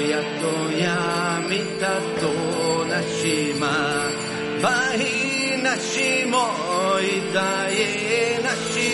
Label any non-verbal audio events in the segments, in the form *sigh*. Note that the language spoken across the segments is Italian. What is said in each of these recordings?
やとやみたとなしまばいなしもいたいなし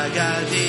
Jaya Gadisha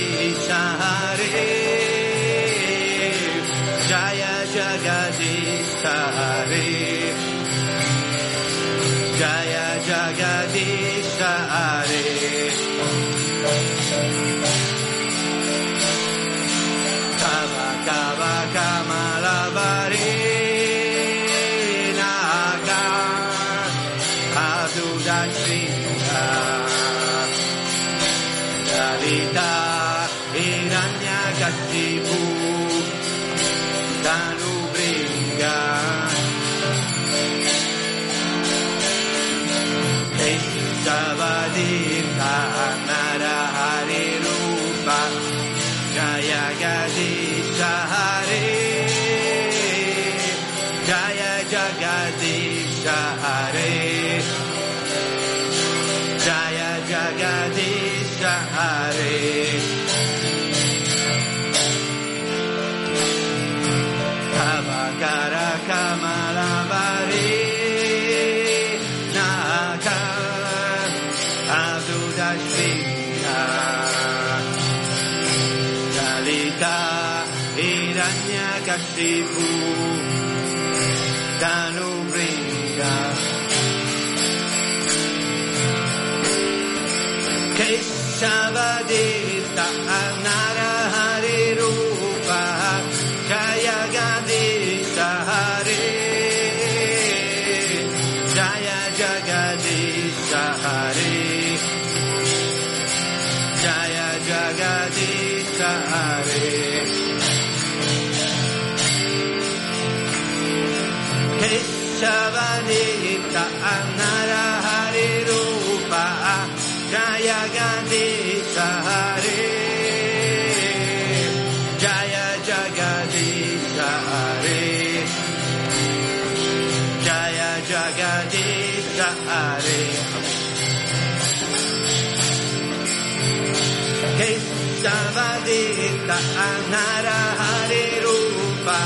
Navadita Anara Hare Rupa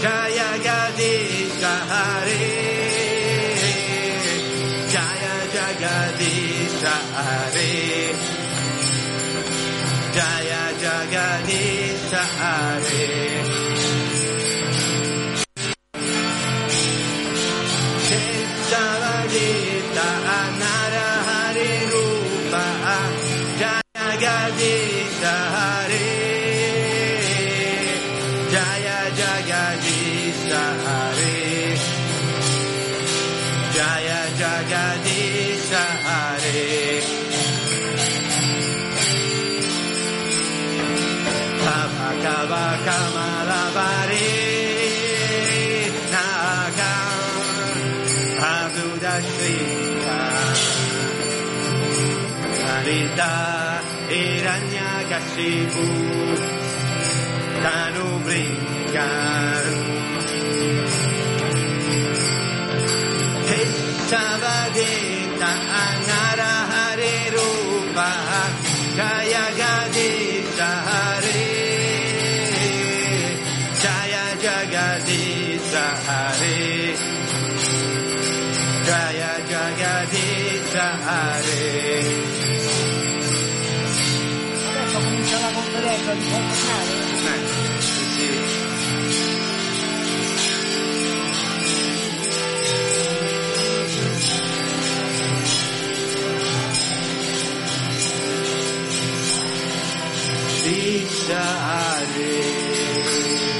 Jaya Gadita Hare eta iraina gatzibu tanu brinkan Eta badeta anara jare rupa Kaya gadeta jare Kaya jagadeta jare Kaya jagadeta jare Be Yeah.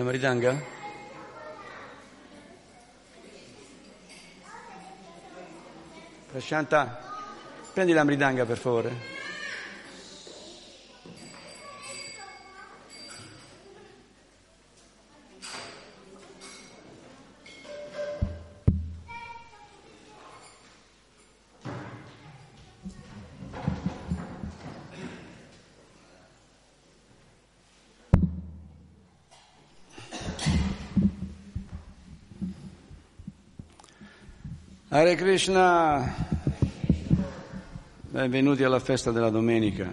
La maridanga? Prashanta, prendi la maridanga per favore. Hare Krishna, benvenuti alla festa della domenica.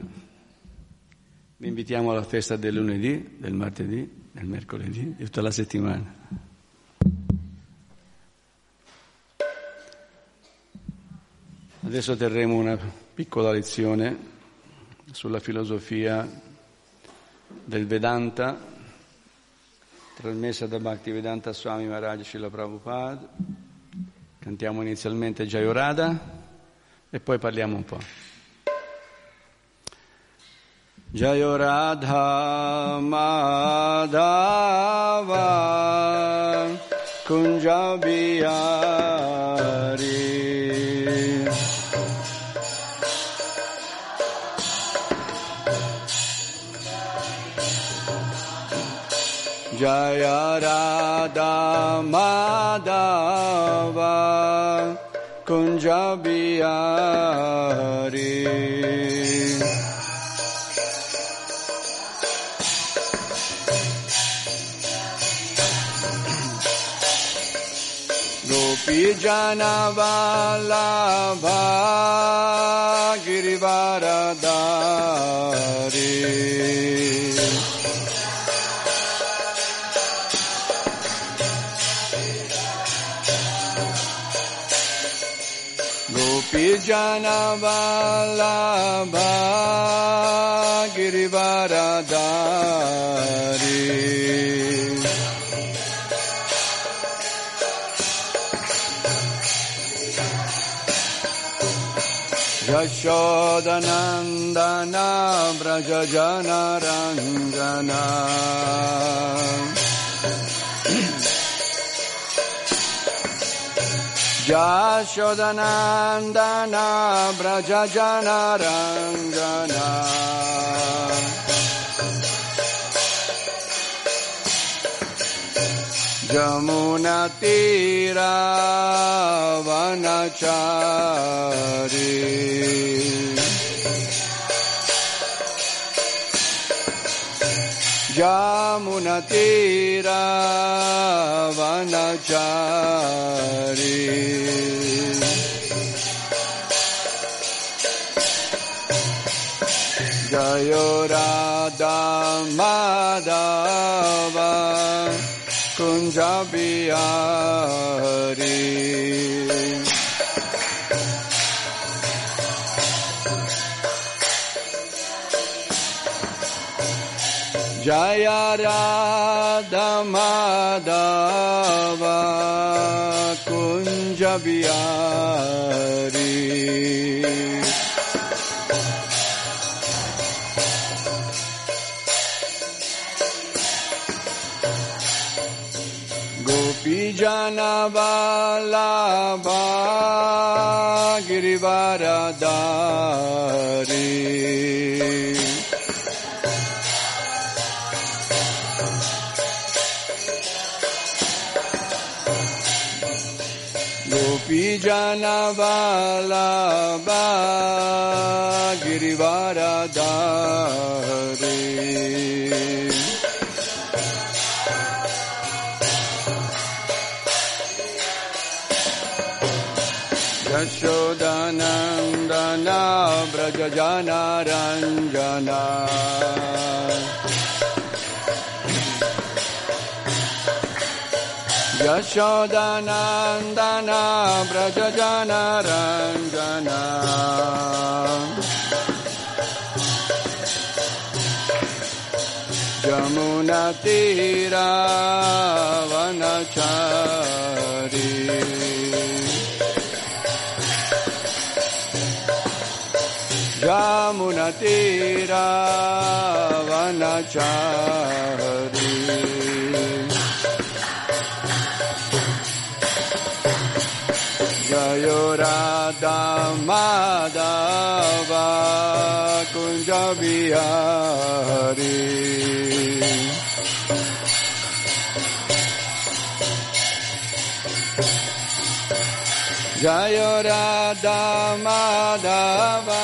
Vi invitiamo alla festa del lunedì, del martedì, del mercoledì, di tutta la settimana. Adesso terremo una piccola lezione sulla filosofia del Vedanta, trasmessa da Bhaktivedanta Swami Maharaj Srila Prabhupada Cantiamo inizialmente Jayorada e poi parliamo un po'. Jayoradha Madhava Kunjabiyari Jayarada Madhava Kunja Bihari Gopi Jana Vallabha Girivaradari Janavallabha Girivaradari Yashodanandana Braja Jashodanandana Brajajana Rangana Jamuna Tira Vanachari Jamunatira Vanachari Jayorada Madhava Kunjabihari Jaya Radha Madhava Kunja Bihari Gopi Jana Vallabha Girivaradari Gopi Janavallabha Girivaradari यशोदनन्दना व्रजजनरञ्जना यशोदनन्दना व्रजजनरञ्जना यमुनतीरावनचारी Yamunatiravanachari Jayo Radha Madhava Kunja Bihari Jayo Radha Madhava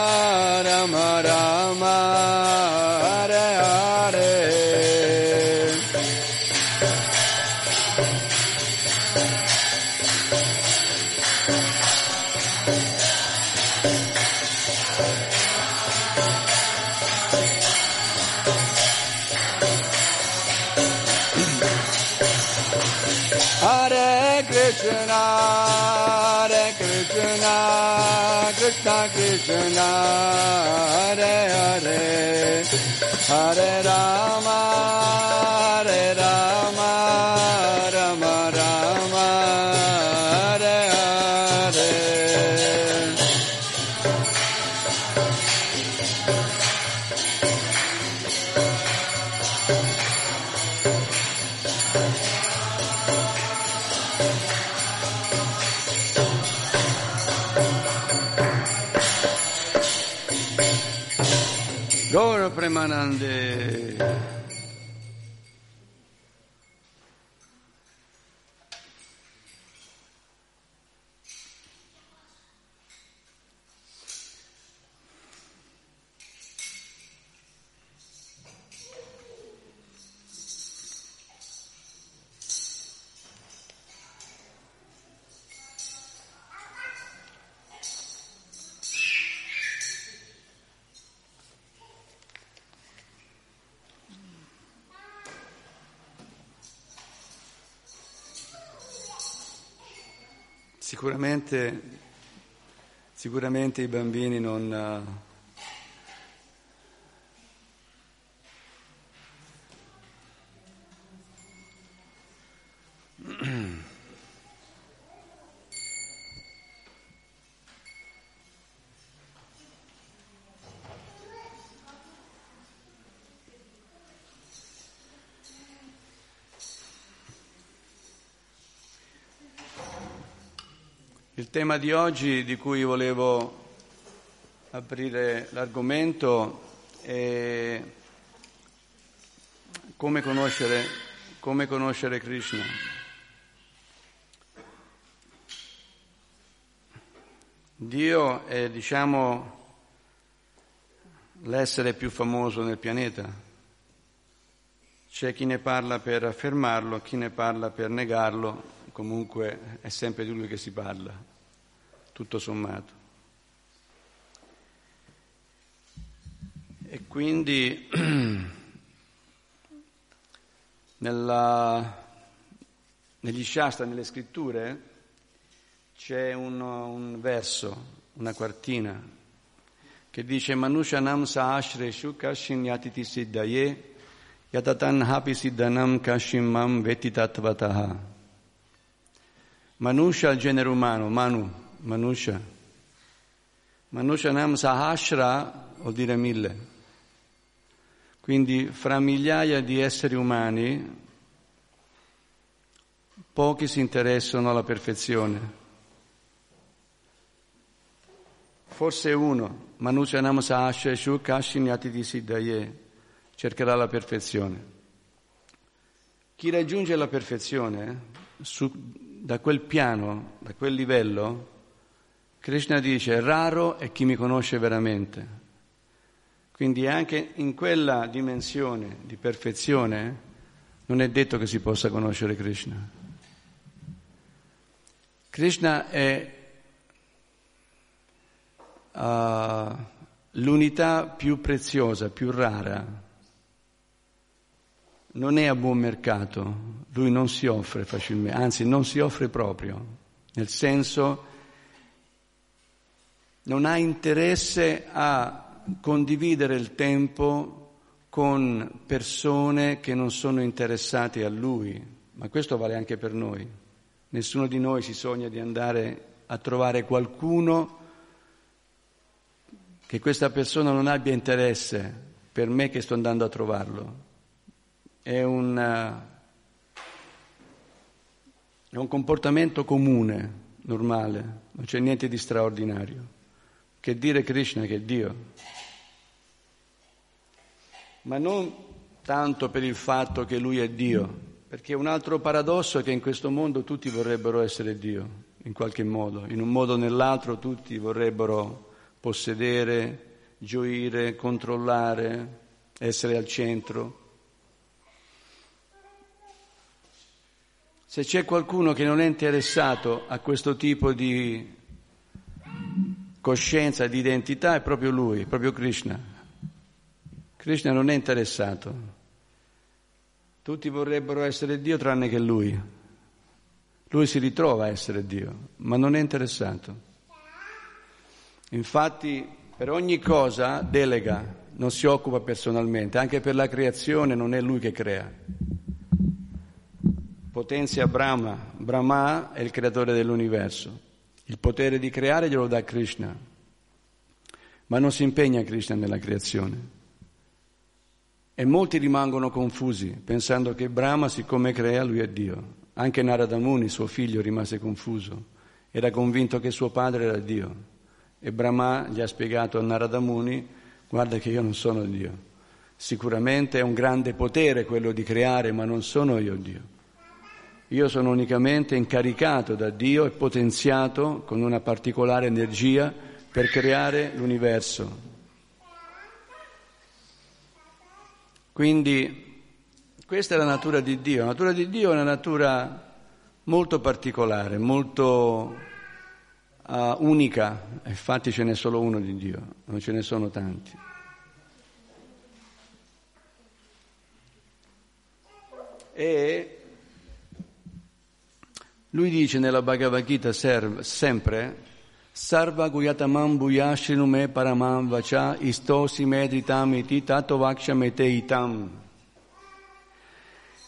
Hare Hare, Hare Rama, プレマーなんで Sicuramente, sicuramente i bambini non, eh, *clears throat* Il tema di oggi di cui volevo aprire l'argomento è come conoscere, come conoscere Krishna. Dio è, diciamo, l'essere più famoso nel pianeta. C'è chi ne parla per affermarlo, chi ne parla per negarlo, comunque è sempre di lui che si parla, tutto sommato. E quindi *clears throat* nella, negli Shastra, nelle scritture, c'è un, un verso, una quartina che dice Manushanam Sahashreshu Kashin Yatiti Siddhaye Yatatan Hapi Siddhanam Kashin Mam Vetitatvataha. Manusha il genere umano, Manu, Manusha. Manushanam Sahashra vuol dire mille. Quindi fra migliaia di esseri umani pochi si interessano alla perfezione. Forse uno, Manuchanam Sahasha Shu Kashinyati di Siddhaye, cercherà la perfezione. Chi raggiunge la perfezione su, da quel piano, da quel livello, Krishna dice, raro è chi mi conosce veramente. Quindi anche in quella dimensione di perfezione non è detto che si possa conoscere Krishna. Krishna è uh, l'unità più preziosa, più rara. Non è a buon mercato, lui non si offre facilmente, anzi non si offre proprio, nel senso non ha interesse a condividere il tempo con persone che non sono interessate a lui, ma questo vale anche per noi. Nessuno di noi si sogna di andare a trovare qualcuno che questa persona non abbia interesse per me che sto andando a trovarlo. È un, è un comportamento comune, normale, non c'è niente di straordinario. Che dire Krishna che è Dio ma non tanto per il fatto che lui è Dio, perché un altro paradosso è che in questo mondo tutti vorrebbero essere Dio, in qualche modo, in un modo o nell'altro tutti vorrebbero possedere, gioire, controllare, essere al centro. Se c'è qualcuno che non è interessato a questo tipo di coscienza, di identità, è proprio lui, proprio Krishna. Krishna non è interessato. Tutti vorrebbero essere Dio tranne che lui. Lui si ritrova a essere Dio, ma non è interessato. Infatti per ogni cosa delega, non si occupa personalmente, anche per la creazione non è lui che crea. Potenzia Brahma, Brahma è il creatore dell'universo. Il potere di creare glielo dà Krishna, ma non si impegna Krishna nella creazione. E molti rimangono confusi, pensando che Brahma, siccome crea, lui è Dio. Anche Narada Muni, suo figlio, rimase confuso. Era convinto che suo padre era Dio. E Brahma gli ha spiegato a Narada Muni, guarda che io non sono Dio. Sicuramente è un grande potere quello di creare, ma non sono io Dio. Io sono unicamente incaricato da Dio e potenziato con una particolare energia per creare l'universo, Quindi questa è la natura di Dio. La natura di Dio è una natura molto particolare, molto uh, unica, infatti ce n'è solo uno di Dio, non ce ne sono tanti. E lui dice nella Bhagavad Gita sempre Sarva guyatamam bhuyashinu me paramam vacha istosi medritam iti tato vakshamete itam.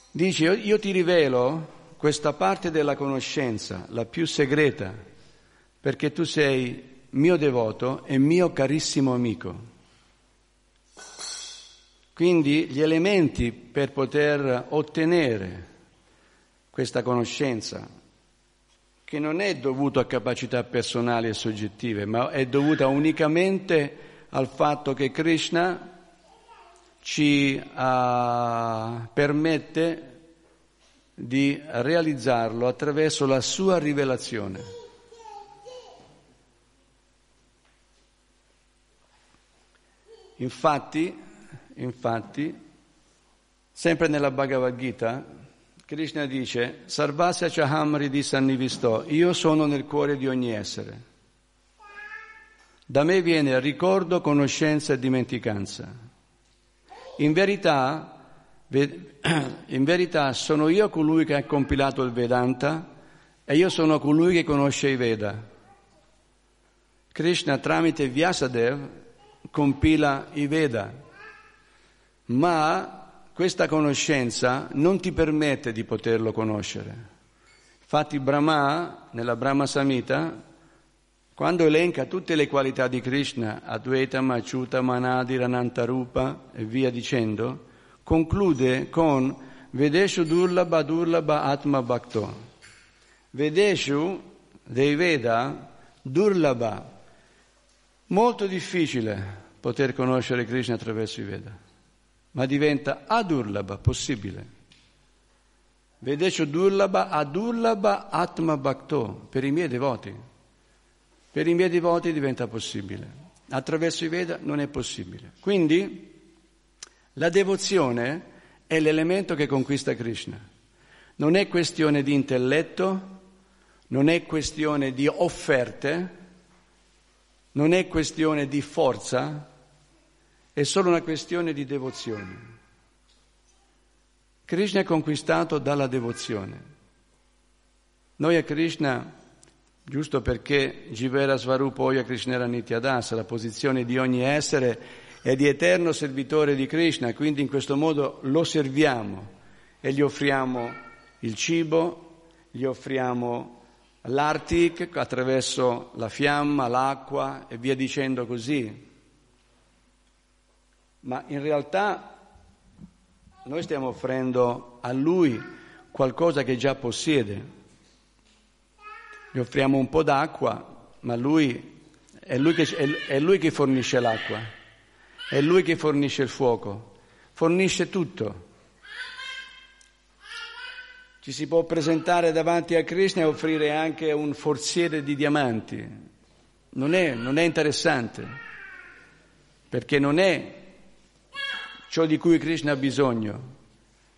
Dice, io, io ti rivelo questa parte della conoscenza, la più segreta, perché tu sei mio devoto e mio carissimo amico. Quindi gli elementi per poter ottenere questa conoscenza, che non è dovuto a capacità personali e soggettive, ma è dovuta unicamente al fatto che Krishna ci uh, permette di realizzarlo attraverso la sua rivelazione. Infatti, infatti, sempre nella Bhagavad Gita, Krishna dice, Sarvasya Chahamri di Sannivisto, io sono nel cuore di ogni essere. Da me viene ricordo, conoscenza e dimenticanza. In verità, *clears throat* in verità sono io colui che ha compilato il Vedanta e io sono colui che conosce i Veda. Krishna tramite Vyasadev compila i Veda, ma questa conoscenza non ti permette di poterlo conoscere. Infatti Brahma, nella Brahma Samhita, quando elenca tutte le qualità di Krishna, Advaita, Machuta, Manadira, Nantarupa e via dicendo, conclude con Vedeshu Durlaba Durlaba Atma Bhakto. Vedeshu dei Veda Durlaba. Molto difficile poter conoscere Krishna attraverso i Veda, ma diventa Adurlaba, possibile. Vedeshu Durlaba Adurlaba Atma Bhakto, per i miei devoti. Per i miei devoti diventa possibile. Attraverso i Veda non è possibile. Quindi la devozione è l'elemento che conquista Krishna. Non è questione di intelletto, non è questione di offerte, non è questione di forza, è solo una questione di devozione. Krishna è conquistato dalla devozione. Noi a Krishna, giusto perché Jivera Svarupoya Krishnera Nityadasa, la posizione di ogni essere è di eterno servitore di Krishna, quindi in questo modo lo serviamo e gli offriamo il cibo, gli offriamo l'Artic attraverso la fiamma, l'acqua e via dicendo così. Ma in realtà noi stiamo offrendo a lui qualcosa che già possiede. Gli offriamo un po' d'acqua, ma lui è lui che, è lui che fornisce l'acqua. È lui che fornisce il fuoco, fornisce tutto. Ci si può presentare davanti a Krishna e offrire anche un forziere di diamanti. Non è, non è interessante, perché non è ciò di cui Krishna ha bisogno.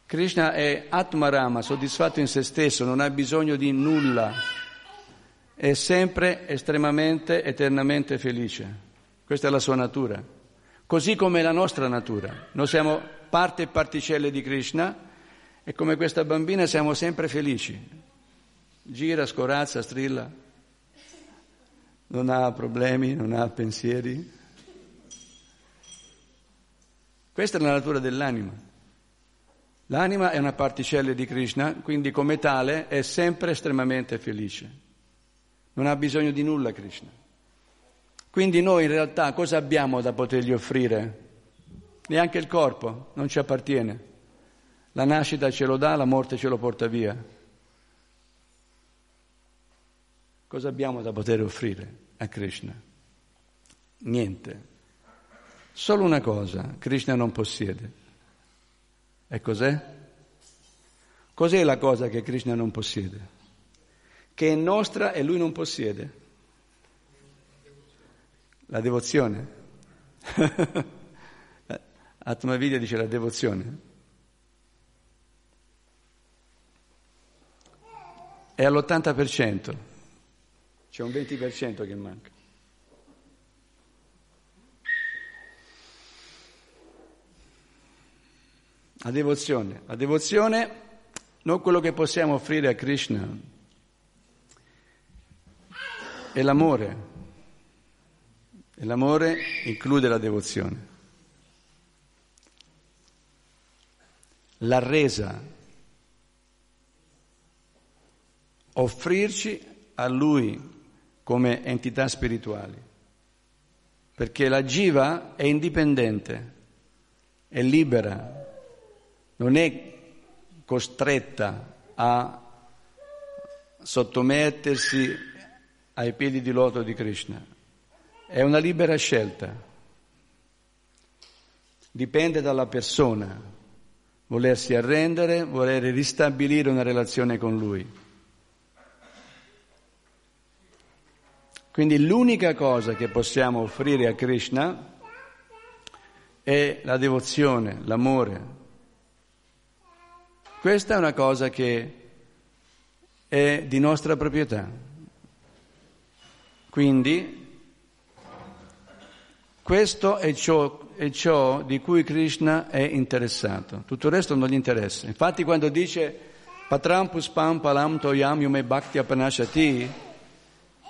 Krishna è Atmarama, soddisfatto in se stesso, non ha bisogno di nulla, è sempre estremamente, eternamente felice. Questa è la sua natura così come la nostra natura. Noi siamo parte e particelle di Krishna e come questa bambina siamo sempre felici. Gira, scorazza, strilla, non ha problemi, non ha pensieri. Questa è la natura dell'anima. L'anima è una particella di Krishna, quindi come tale è sempre estremamente felice. Non ha bisogno di nulla Krishna. Quindi noi in realtà cosa abbiamo da potergli offrire? Neanche il corpo non ci appartiene. La nascita ce lo dà, la morte ce lo porta via. Cosa abbiamo da poter offrire a Krishna? Niente. Solo una cosa, Krishna non possiede. E cos'è? Cos'è la cosa che Krishna non possiede? Che è nostra e lui non possiede. La devozione. *laughs* Atmavidya dice la devozione. È all'80%, c'è un 20% che manca. La devozione. La devozione non quello che possiamo offrire a Krishna, è l'amore. E l'amore include la devozione. La resa, offrirci a Lui come entità spirituali, perché la jiva è indipendente, è libera, non è costretta a sottomettersi ai piedi di loto di Krishna. È una libera scelta. Dipende dalla persona volersi arrendere, voler ristabilire una relazione con Lui. Quindi l'unica cosa che possiamo offrire a Krishna è la devozione, l'amore. Questa è una cosa che è di nostra proprietà. Quindi questo è ciò, è ciò, di cui Krishna è interessato, tutto il resto non gli interessa. Infatti quando dice Patram puspam palam toyam yume bhakti apanashati,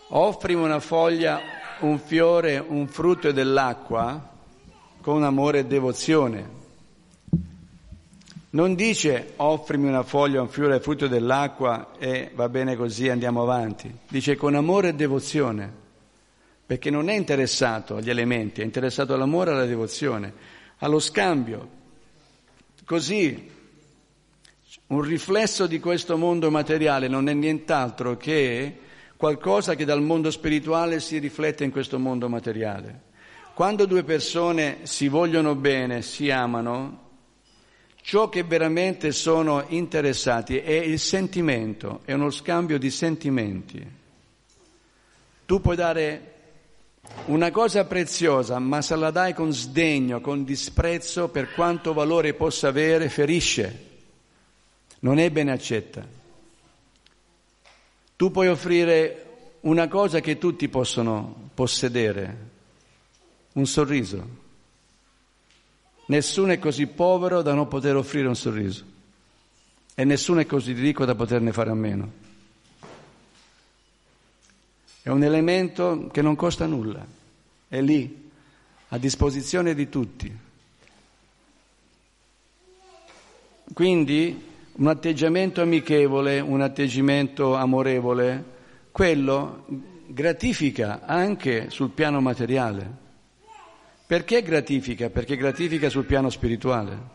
offrimi una foglia, un fiore, un frutto e dell'acqua, con amore e devozione. Non dice offrimi una foglia, un fiore, frutto dell'acqua e va bene così, andiamo avanti. Dice con amore e devozione, perché non è interessato agli elementi, è interessato all'amore e alla devozione, allo scambio. Così un riflesso di questo mondo materiale non è nient'altro che qualcosa che dal mondo spirituale si riflette in questo mondo materiale. Quando due persone si vogliono bene, si amano, Ciò che veramente sono interessati è il sentimento, è uno scambio di sentimenti. Tu puoi dare una cosa preziosa, ma se la dai con sdegno, con disprezzo, per quanto valore possa avere, ferisce. Non è ben accetta. Tu puoi offrire una cosa che tutti possono possedere, un sorriso. Nessuno è così povero da non poter offrire un sorriso e nessuno è così ricco da poterne fare a meno. È un elemento che non costa nulla, è lì, a disposizione di tutti. Quindi un atteggiamento amichevole, un atteggiamento amorevole, quello gratifica anche sul piano materiale. Perché gratifica? Perché gratifica sul piano spirituale.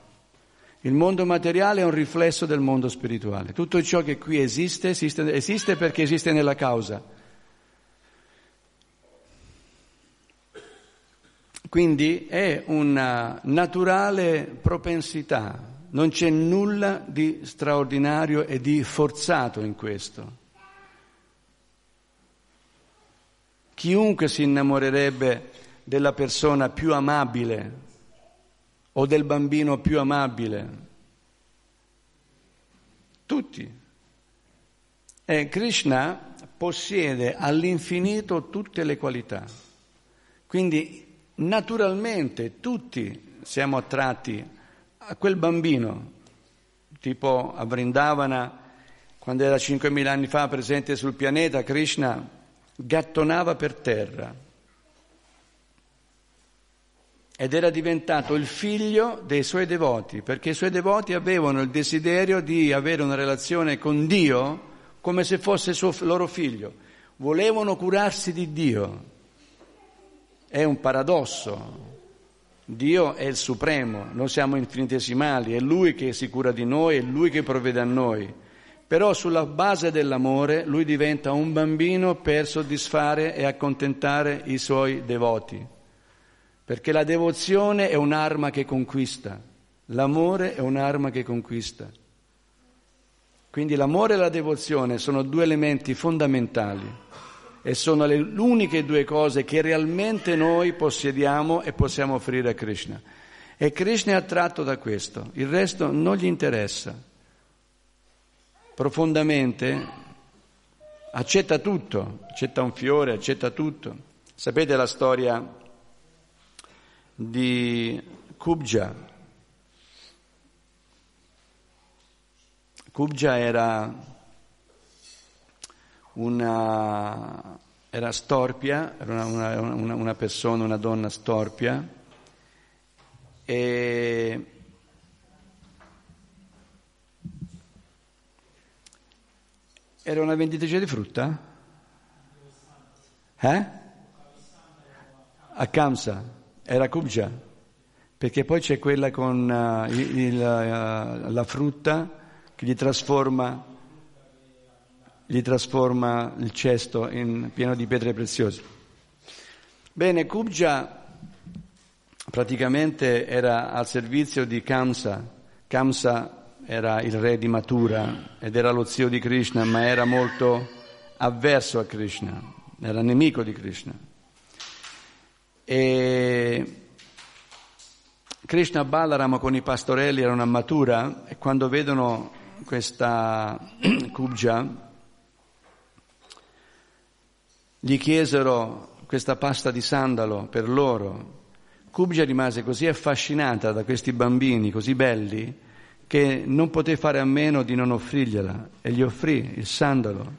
Il mondo materiale è un riflesso del mondo spirituale. Tutto ciò che qui esiste, esiste, esiste perché esiste nella causa. Quindi è una naturale propensità, non c'è nulla di straordinario e di forzato in questo. Chiunque si innamorerebbe della persona più amabile o del bambino più amabile. Tutti. E Krishna possiede all'infinito tutte le qualità. Quindi naturalmente tutti siamo attratti a quel bambino, tipo a Vrindavana, quando era 5.000 anni fa presente sul pianeta, Krishna gattonava per terra ed era diventato il figlio dei suoi devoti, perché i suoi devoti avevano il desiderio di avere una relazione con Dio come se fosse suo, loro figlio, volevano curarsi di Dio. È un paradosso. Dio è il supremo, noi siamo infinitesimali, è Lui che si cura di noi, è Lui che provvede a noi. Però sulla base dell'amore Lui diventa un bambino per soddisfare e accontentare i suoi devoti perché la devozione è un'arma che conquista, l'amore è un'arma che conquista. Quindi l'amore e la devozione sono due elementi fondamentali e sono le uniche due cose che realmente noi possediamo e possiamo offrire a Krishna. E Krishna è attratto da questo, il resto non gli interessa. Profondamente accetta tutto, accetta un fiore, accetta tutto. Sapete la storia di Kubja. Kubja era una, era storpia, era una, una, una persona, una donna storpia e era una venditrice di frutta? Eh? A Kamsa era Kubja, perché poi c'è quella con uh, il, uh, la frutta che gli trasforma, gli trasforma il cesto in, pieno di pietre preziose. Bene, Kubja praticamente era al servizio di Kamsa. Kamsa era il re di Mathura ed era lo zio di Krishna, ma era molto avverso a Krishna, era nemico di Krishna. E Krishna Balaram con i pastorelli erano a Mathura e quando vedono questa *clears throat* Kubja gli chiesero questa pasta di sandalo per loro. Kubja rimase così affascinata da questi bambini così belli che non poté fare a meno di non offrirgliela e gli offrì il sandalo.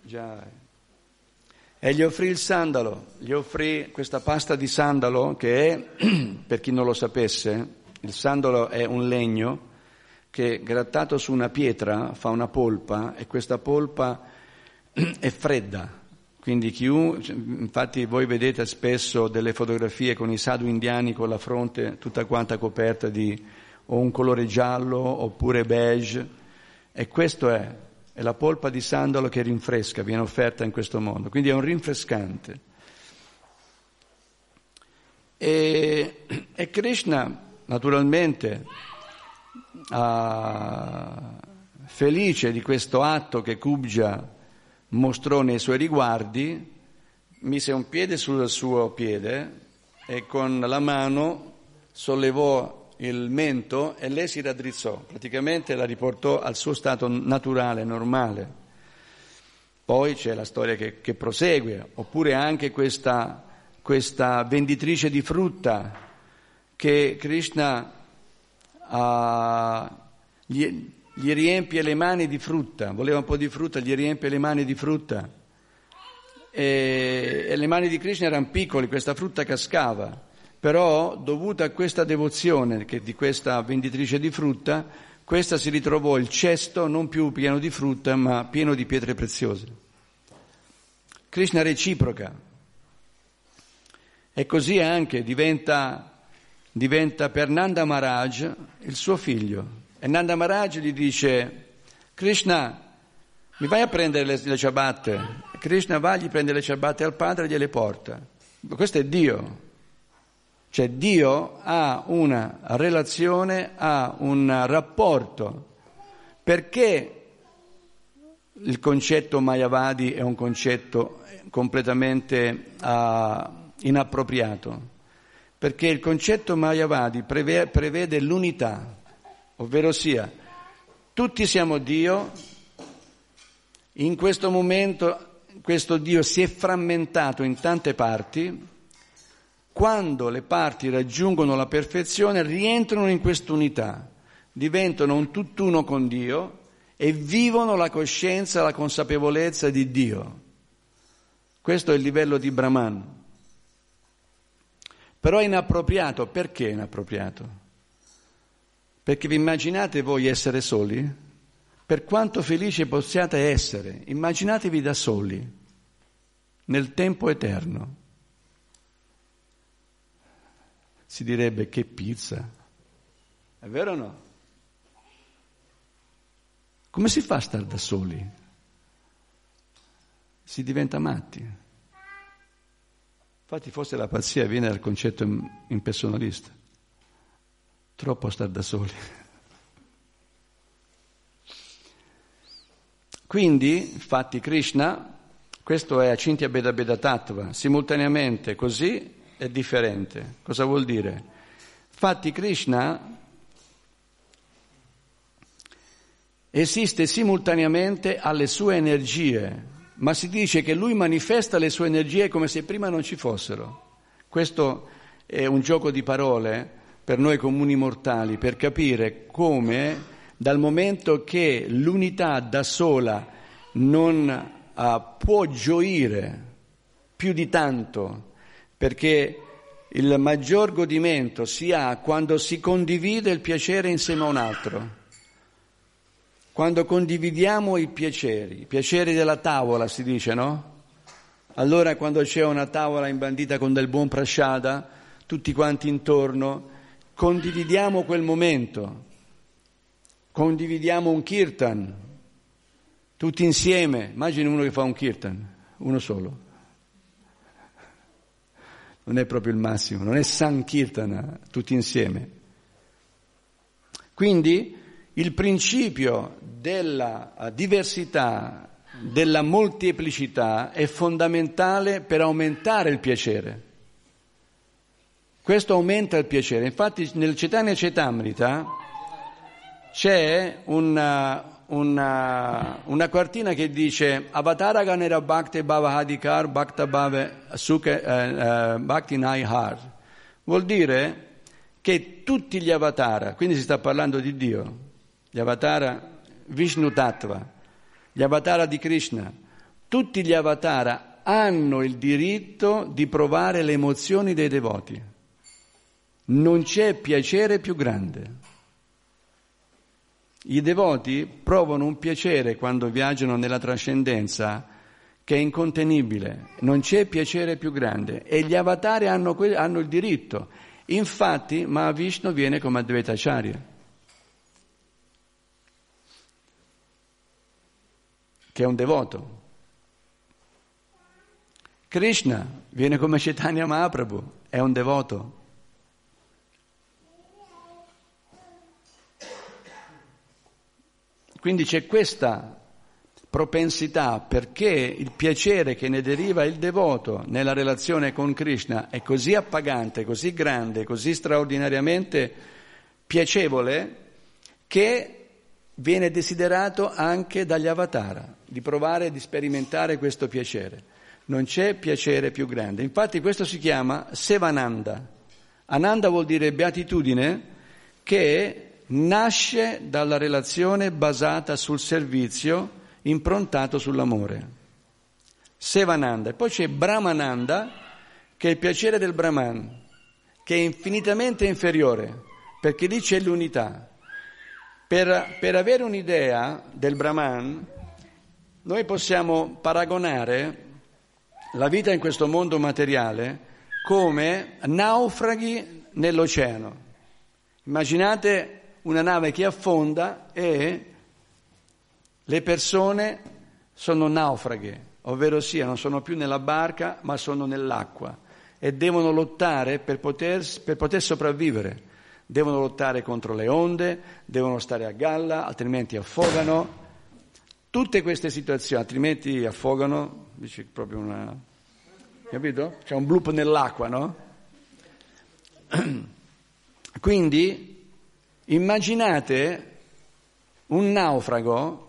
Già. E gli offrì il sandalo, gli offrì questa pasta di sandalo che è, *clears throat* per chi non lo sapesse, il sandalo è un legno che grattato su una pietra fa una polpa e questa polpa *clears throat* è fredda. Quindi chiunque, infatti voi vedete spesso delle fotografie con i sadhu indiani con la fronte tutta quanta coperta di o un colore giallo oppure beige e questo è è la polpa di sandalo che rinfresca, viene offerta in questo modo, quindi è un rinfrescante. E, e Krishna, naturalmente, ah, felice di questo atto che Kubja mostrò nei suoi riguardi, mise un piede sul suo piede e con la mano sollevò il mento e lei si raddrizzò, praticamente la riportò al suo stato naturale, normale. Poi c'è la storia che, che prosegue, oppure anche questa, questa, venditrice di frutta che Krishna uh, gli, gli riempie le mani di frutta, voleva un po' di frutta, gli riempie le mani di frutta. E, e le mani di Krishna erano piccole, questa frutta cascava però dovuta a questa devozione di questa venditrice di frutta, questa si ritrovò il cesto non più pieno di frutta ma pieno di pietre preziose. Krishna reciproca e così anche diventa, diventa per Nanda Maharaj il suo figlio. E Nanda Maharaj gli dice, Krishna, mi vai a prendere le, le ciabatte? Krishna va, gli prende le ciabatte al padre e gliele porta. Questo è Dio, cioè Dio ha una relazione, ha un rapporto. Perché il concetto Mayavadi è un concetto completamente uh, inappropriato? Perché il concetto Mayavadi prevede, prevede l'unità, ovvero sia, tutti siamo Dio, in questo momento questo Dio si è frammentato in tante parti, quando le parti raggiungono la perfezione rientrano in quest'unità, diventano un tutt'uno con Dio e vivono la coscienza, la consapevolezza di Dio. Questo è il livello di Brahman. Però è inappropriato, perché è inappropriato? Perché vi immaginate voi essere soli? Per quanto felici possiate essere, immaginatevi da soli, nel tempo eterno si direbbe che pizza. È vero o no? Come si fa a stare da soli? Si diventa matti. Infatti forse la pazzia viene dal concetto impersonalista. Troppo stare da soli. Quindi, infatti, Krishna, questo è Acintya Beda Beda Tattva, simultaneamente così è differente. Cosa vuol dire? Infatti Krishna esiste simultaneamente alle sue energie, ma si dice che lui manifesta le sue energie come se prima non ci fossero. Questo è un gioco di parole per noi comuni mortali, per capire come dal momento che l'unità da sola non uh, può gioire più di tanto perché il maggior godimento si ha quando si condivide il piacere insieme a un altro, quando condividiamo i piaceri, i piaceri della tavola si dice, no? Allora quando c'è una tavola imbandita con del buon prasciada, tutti quanti intorno, condividiamo quel momento, condividiamo un kirtan, tutti insieme, immagini uno che fa un kirtan, uno solo non è proprio il massimo, non è Sankirtana tutti insieme. Quindi il principio della diversità, della molteplicità è fondamentale per aumentare il piacere. Questo aumenta il piacere. Infatti nel Cetania Cetamrita c'è una, una, una quartina che dice Avatara Ganera Bhakti Bhavahadikar Bhakta Bhave Sukha eh, eh, Bhakti Har. Vuol dire che tutti gli avatara, quindi si sta parlando di Dio, gli avatara Vishnu Tattva, gli avatara di Krishna, tutti gli avatara hanno il diritto di provare le emozioni dei devoti. Non c'è piacere più grande. I devoti provano un piacere quando viaggiano nella trascendenza che è incontenibile, non c'è piacere più grande e gli avatari hanno, hanno il diritto. Infatti Mahavishnu viene come Advaitacharya, che è un devoto. Krishna viene come Chaitanya Mahaprabhu, è un devoto. Quindi c'è questa propensità perché il piacere che ne deriva il devoto nella relazione con Krishna è così appagante, così grande, così straordinariamente piacevole che viene desiderato anche dagli avatara di provare, di sperimentare questo piacere non c'è piacere più grande. Infatti questo si chiama Sevananda. Ananda vuol dire beatitudine che nasce dalla relazione basata sul servizio, improntato sull'amore. Sevananda. E poi c'è Brahmananda, che è il piacere del Brahman, che è infinitamente inferiore, perché lì c'è l'unità. Per, per avere un'idea del Brahman, noi possiamo paragonare la vita in questo mondo materiale come naufraghi nell'oceano. Immaginate una nave che affonda e le persone sono naufraghe, ovvero sia non sono più nella barca ma sono nell'acqua e devono lottare per poter, per poter sopravvivere. Devono lottare contro le onde, devono stare a galla, altrimenti affogano. Tutte queste situazioni, altrimenti affogano, dice proprio una... capito? C'è un bloop nell'acqua, no? *clears throat* Quindi immaginate un naufrago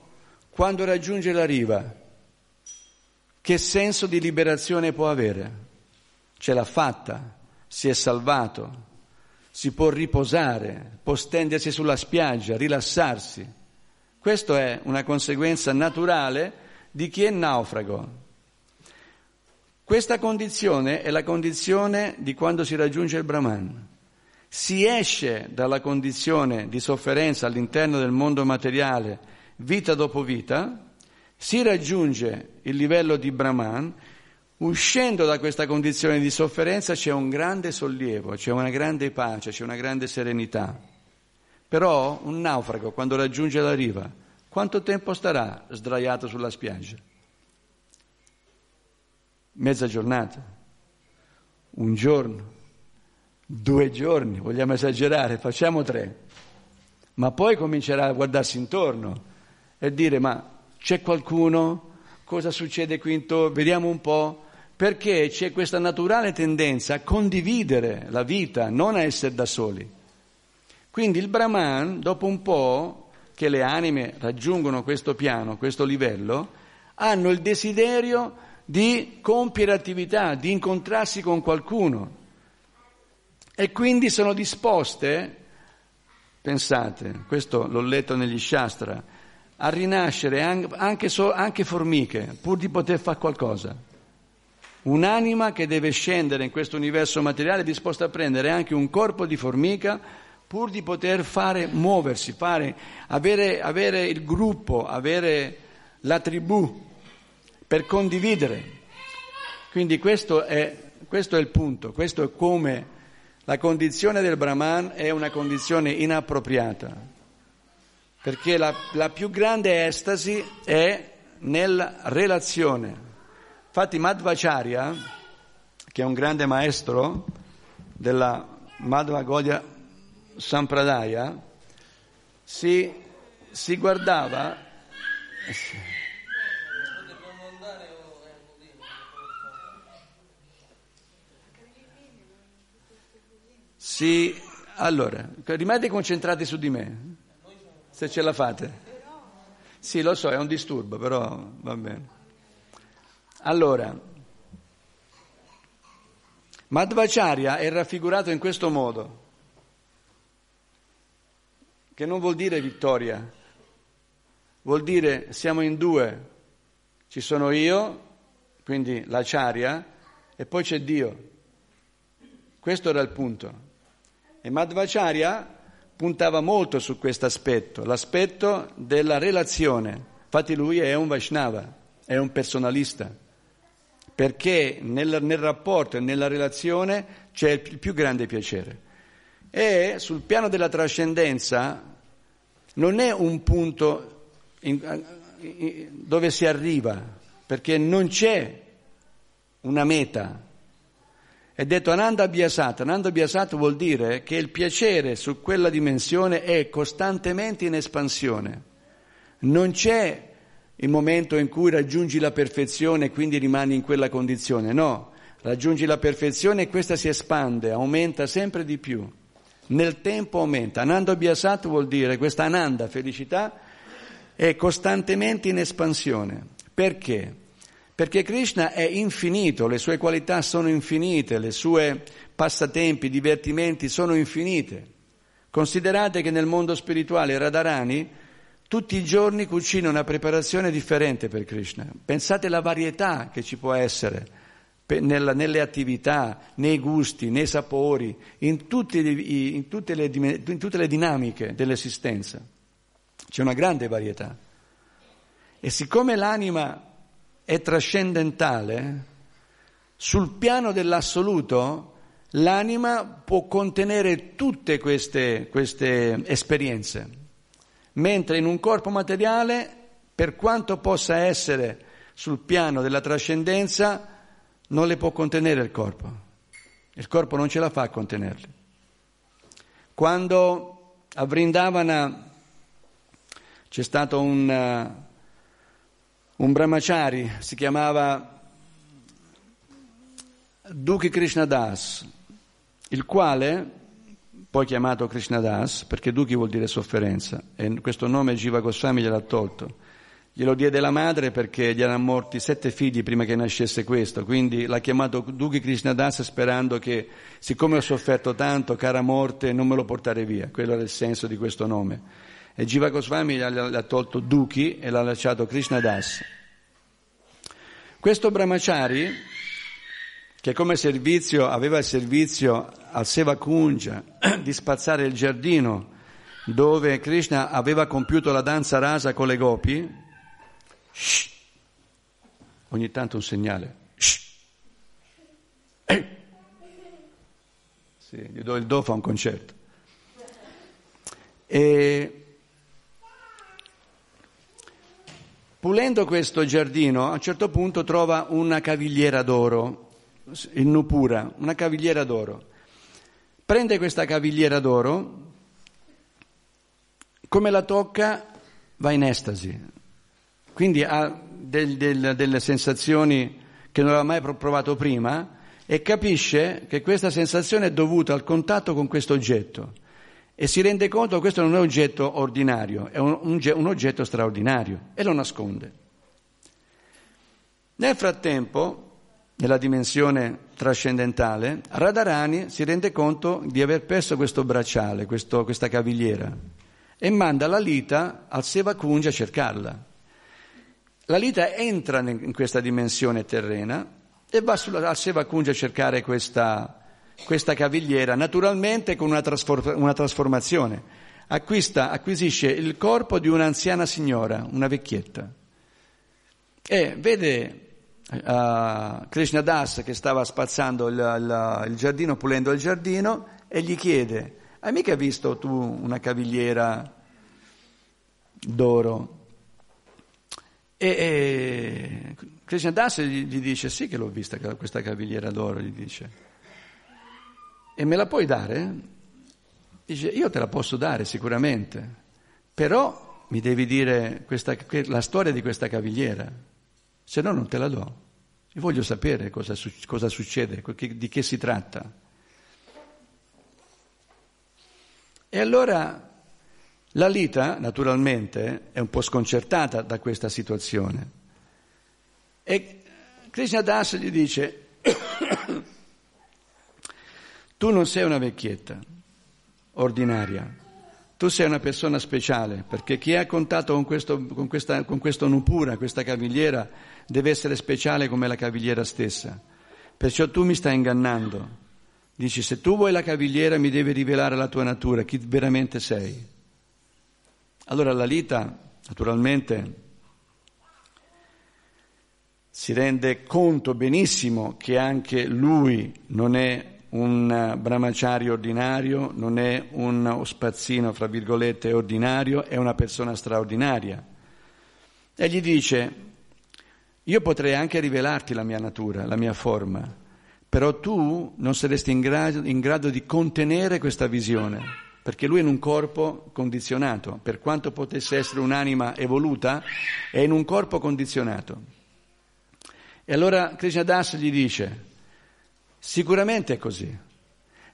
quando raggiunge la riva, che senso di liberazione può avere? Ce l'ha fatta, si è salvato, si può riposare, può stendersi sulla spiaggia, rilassarsi. Questa è una conseguenza naturale di chi è naufrago. Questa condizione è la condizione di quando si raggiunge il Brahman. Si esce dalla condizione di sofferenza all'interno del mondo materiale, vita dopo vita, si raggiunge il livello di Brahman, uscendo da questa condizione di sofferenza c'è un grande sollievo, c'è una grande pace, c'è una grande serenità. Però un naufrago, quando raggiunge la riva, quanto tempo starà sdraiato sulla spiaggia? Mezza giornata, un giorno, due giorni, vogliamo esagerare, facciamo tre. Ma poi comincerà a guardarsi intorno e dire ma c'è qualcuno? Cosa succede qui intorno? Vediamo un po'. Perché c'è questa naturale tendenza a condividere la vita, non a essere da soli. Quindi il Brahman, dopo un po' che le anime raggiungono questo piano, questo livello, hanno il desiderio di compiere attività, di incontrarsi con qualcuno e quindi sono disposte, pensate, questo l'ho letto negli Shastra, a rinascere anche, anche formiche pur di poter fare qualcosa. Un'anima che deve scendere in questo universo materiale è disposta a prendere anche un corpo di formica pur di poter fare, muoversi, fare, avere, avere il gruppo, avere la tribù per condividere. Quindi questo è, questo è il punto, questo è come la condizione del Brahman è una condizione inappropriata, perché la, la più grande estasi è nella relazione. Infatti Madhvacharya, che è un grande maestro della Madhva Godia Sampradaya si, si guardava si, allora, rimanete concentrati su di me, se ce la fate. Sì, lo so, è un disturbo, però va bene. Allora, Madhvacharya è raffigurato in questo modo che non vuol dire vittoria, vuol dire siamo in due, ci sono io, quindi l'acharya, e poi c'è Dio. Questo era il punto. E Madhvacharya puntava molto su questo aspetto, l'aspetto della relazione. Infatti lui è un Vaishnava, è un personalista, perché nel, nel rapporto e nella relazione c'è il più grande piacere. E sul piano della trascendenza non è un punto in, in, dove si arriva, perché non c'è una meta, è detto Ananda Abhyasat. Ananda Abhyasat vuol dire che il piacere su quella dimensione è costantemente in espansione. Non c'è il momento in cui raggiungi la perfezione e quindi rimani in quella condizione. No, raggiungi la perfezione e questa si espande, aumenta sempre di più. Nel tempo aumenta. Ananda Abhyasat vuol dire questa Ananda, felicità, è costantemente in espansione. Perché? Perché Krishna è infinito, le sue qualità sono infinite, le sue passatempi, divertimenti sono infinite. Considerate che nel mondo spirituale Radharani tutti i giorni cucina una preparazione differente per Krishna. Pensate alla varietà che ci può essere nelle attività, nei gusti, nei sapori, in tutte, in tutte, le, in tutte le dinamiche dell'esistenza. C'è una grande varietà. E siccome l'anima è trascendentale, sul piano dell'assoluto l'anima può contenere tutte queste, queste esperienze, mentre in un corpo materiale, per quanto possa essere sul piano della trascendenza, non le può contenere il corpo. Il corpo non ce la fa a contenerle. Quando a Vrindavana c'è stato un un brahmachari, si chiamava Dukhi Krishnadas, il quale, poi chiamato Krishnadas, perché Dukhi vuol dire sofferenza, e questo nome Jiva Goswami gliel'ha tolto. Glielo diede la madre perché gli erano morti sette figli prima che nascesse questo, quindi l'ha chiamato Dukhi Krishnadas sperando che, siccome ho sofferto tanto, cara morte, non me lo portare via. Quello era il senso di questo nome. E Jiva Goswami ha tolto Duki e l'ha lasciato Krishna Das. Questo Brahmachari, che come servizio aveva il servizio al Seva Kunja *clears throat* di spazzare il giardino dove Krishna aveva compiuto la danza rasa con le gopi, shh, ogni tanto un segnale, shh, sì, gli do il do, fa un concerto. E Pulendo questo giardino, a un certo punto trova una cavigliera d'oro, il Nupura, una cavigliera d'oro. Prende questa cavigliera d'oro, come la tocca va in estasi, quindi ha del, del, delle sensazioni che non aveva mai provato prima e capisce che questa sensazione è dovuta al contatto con questo oggetto e si rende conto che questo non è un oggetto ordinario, è un, un, un oggetto straordinario e lo nasconde. Nel frattempo, nella dimensione trascendentale, Radharani si rende conto di aver perso questo bracciale, questo, questa cavigliera, e manda la Lita al Sevakunja a cercarla. La Lita entra in questa dimensione terrena e va sulla, al Sevakunja a cercare questa, questa cavigliera, naturalmente con una, trasfor- una trasformazione. Acquista, acquisisce il corpo di un'anziana signora, una vecchietta. E vede uh, Krishna Das che stava spazzando il, il, il, giardino, pulendo il giardino, e gli chiede, hai mica visto tu una cavigliera d'oro? E, e Krishna Das gli, gli, dice, sì che l'ho vista questa cavigliera d'oro, gli dice. E me la puoi dare? Dice, io te la posso dare sicuramente, però mi devi dire questa, la storia di questa cavigliera, se no non te la do. Io voglio sapere cosa, cosa succede, di che si tratta. E allora la Lita, naturalmente, è un po' sconcertata da questa situazione. E Krishna Das gli dice, tu non sei una vecchietta ordinaria, tu sei una persona speciale, perché chi ha contatto con questo, con questa, con questo Nupura, questa cavigliera, deve essere speciale come la cavigliera stessa. Perciò tu mi stai ingannando. Dici, se tu vuoi la cavigliera mi devi rivelare la tua natura, chi veramente sei. Allora la Lita, naturalmente, si rende conto benissimo che anche lui non è un brahmachari ordinario, non è uno spazzino, fra virgolette, ordinario, è una persona straordinaria. E gli dice, io potrei anche rivelarti la mia natura, la mia forma, però tu non saresti in grado, in grado di contenere questa visione, perché lui è in un corpo condizionato, per quanto potesse essere un'anima evoluta, è in un corpo condizionato. E allora Krishna Das gli dice, Sicuramente è così.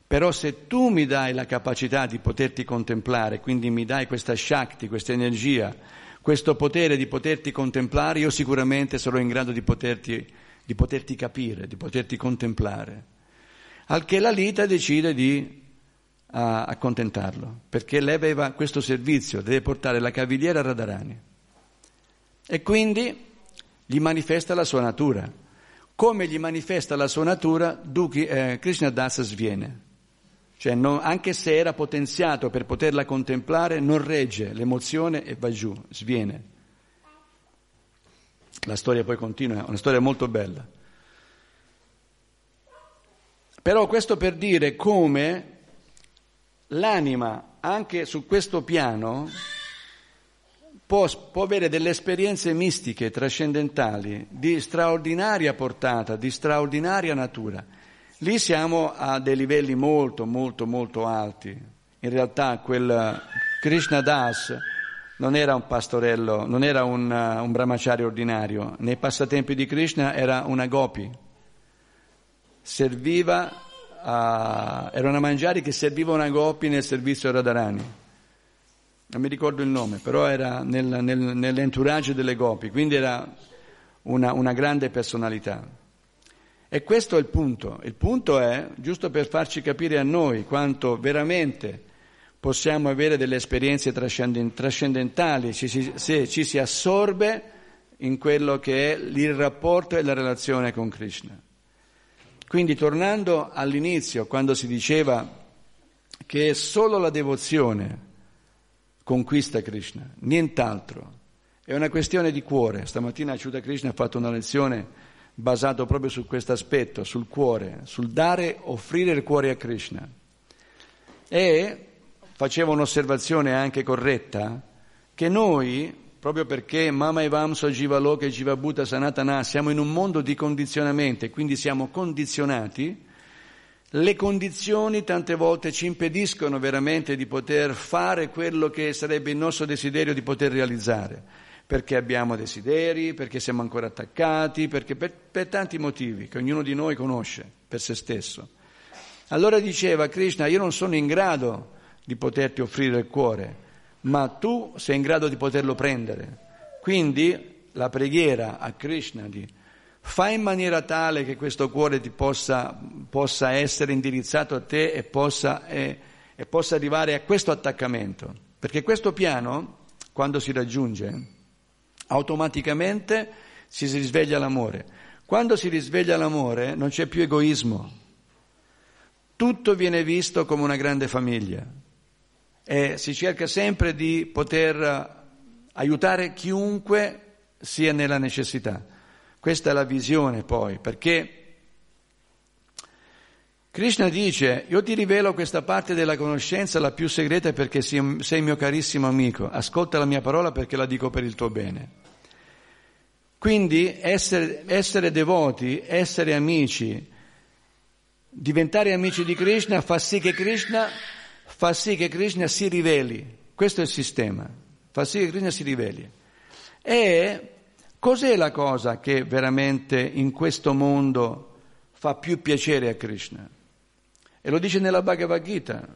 Però se tu mi dai la capacità di poterti contemplare, quindi mi dai questa Shakti, questa energia, questo potere di poterti contemplare, io sicuramente sarò in grado di poterti, di poterti capire, di poterti contemplare. Al che la Lita decide di accontentarlo, perché lei aveva questo servizio, deve portare la cavigliera a Radharani. E quindi gli manifesta la sua natura come gli manifesta la sua natura, Duki, eh, Krishna Das sviene. Cioè, non, anche se era potenziato per poterla contemplare, non regge l'emozione e va giù, sviene. La storia poi continua, è una storia molto bella. Però questo per dire come l'anima, anche su questo piano, può, può avere delle esperienze mistiche, trascendentali, di straordinaria portata, di straordinaria natura. Lì siamo a dei livelli molto, molto, molto alti. In realtà quel Krishna Das non era un pastorello, non era un, un brahmachari ordinario. Nei passatempi di Krishna era una gopi. Serviva, a, era una mangiare che serviva una gopi nel servizio Radharani non mi ricordo il nome, però era nel, nel, nell'entourage delle Gopi, quindi era una, una grande personalità. E questo è il punto. Il punto è, giusto per farci capire a noi quanto veramente possiamo avere delle esperienze trascendentali se ci si assorbe in quello che è il rapporto e la relazione con Krishna. Quindi tornando all'inizio, quando si diceva che è solo la devozione conquista Krishna, nient'altro. È una questione di cuore. Stamattina Achyuta Krishna ha fatto una lezione basata proprio su questo aspetto, sul cuore, sul dare, offrire il cuore a Krishna. E faceva un'osservazione anche corretta, che noi, proprio perché Mama Evamso Jivaloka e Jivabhuta Sanatana, siamo in un mondo di condizionamento e quindi siamo condizionati, le condizioni tante volte ci impediscono veramente di poter fare quello che sarebbe il nostro desiderio di poter realizzare, perché abbiamo desideri, perché siamo ancora attaccati, perché per, per tanti motivi che ognuno di noi conosce per se stesso. Allora diceva Krishna, io non sono in grado di poterti offrire il cuore, ma tu sei in grado di poterlo prendere. Quindi la preghiera a Krishna di Fai in maniera tale che questo cuore ti possa, possa essere indirizzato a te e possa, e, e possa arrivare a questo attaccamento. Perché questo piano, quando si raggiunge, automaticamente si risveglia l'amore. Quando si risveglia l'amore non c'è più egoismo. Tutto viene visto come una grande famiglia e si cerca sempre di poter aiutare chiunque sia nella necessità. Questa è la visione poi, perché Krishna dice, io ti rivelo questa parte della conoscenza, la più segreta, perché sei mio carissimo amico, ascolta la mia parola perché la dico per il tuo bene. Quindi essere, essere devoti, essere amici, diventare amici di Krishna fa sì che Krishna, fa sì che Krishna si riveli. Questo è il sistema, fa sì che Krishna si riveli. E Cos'è la cosa che veramente in questo mondo fa più piacere a Krishna? E lo dice nella Bhagavad Gita.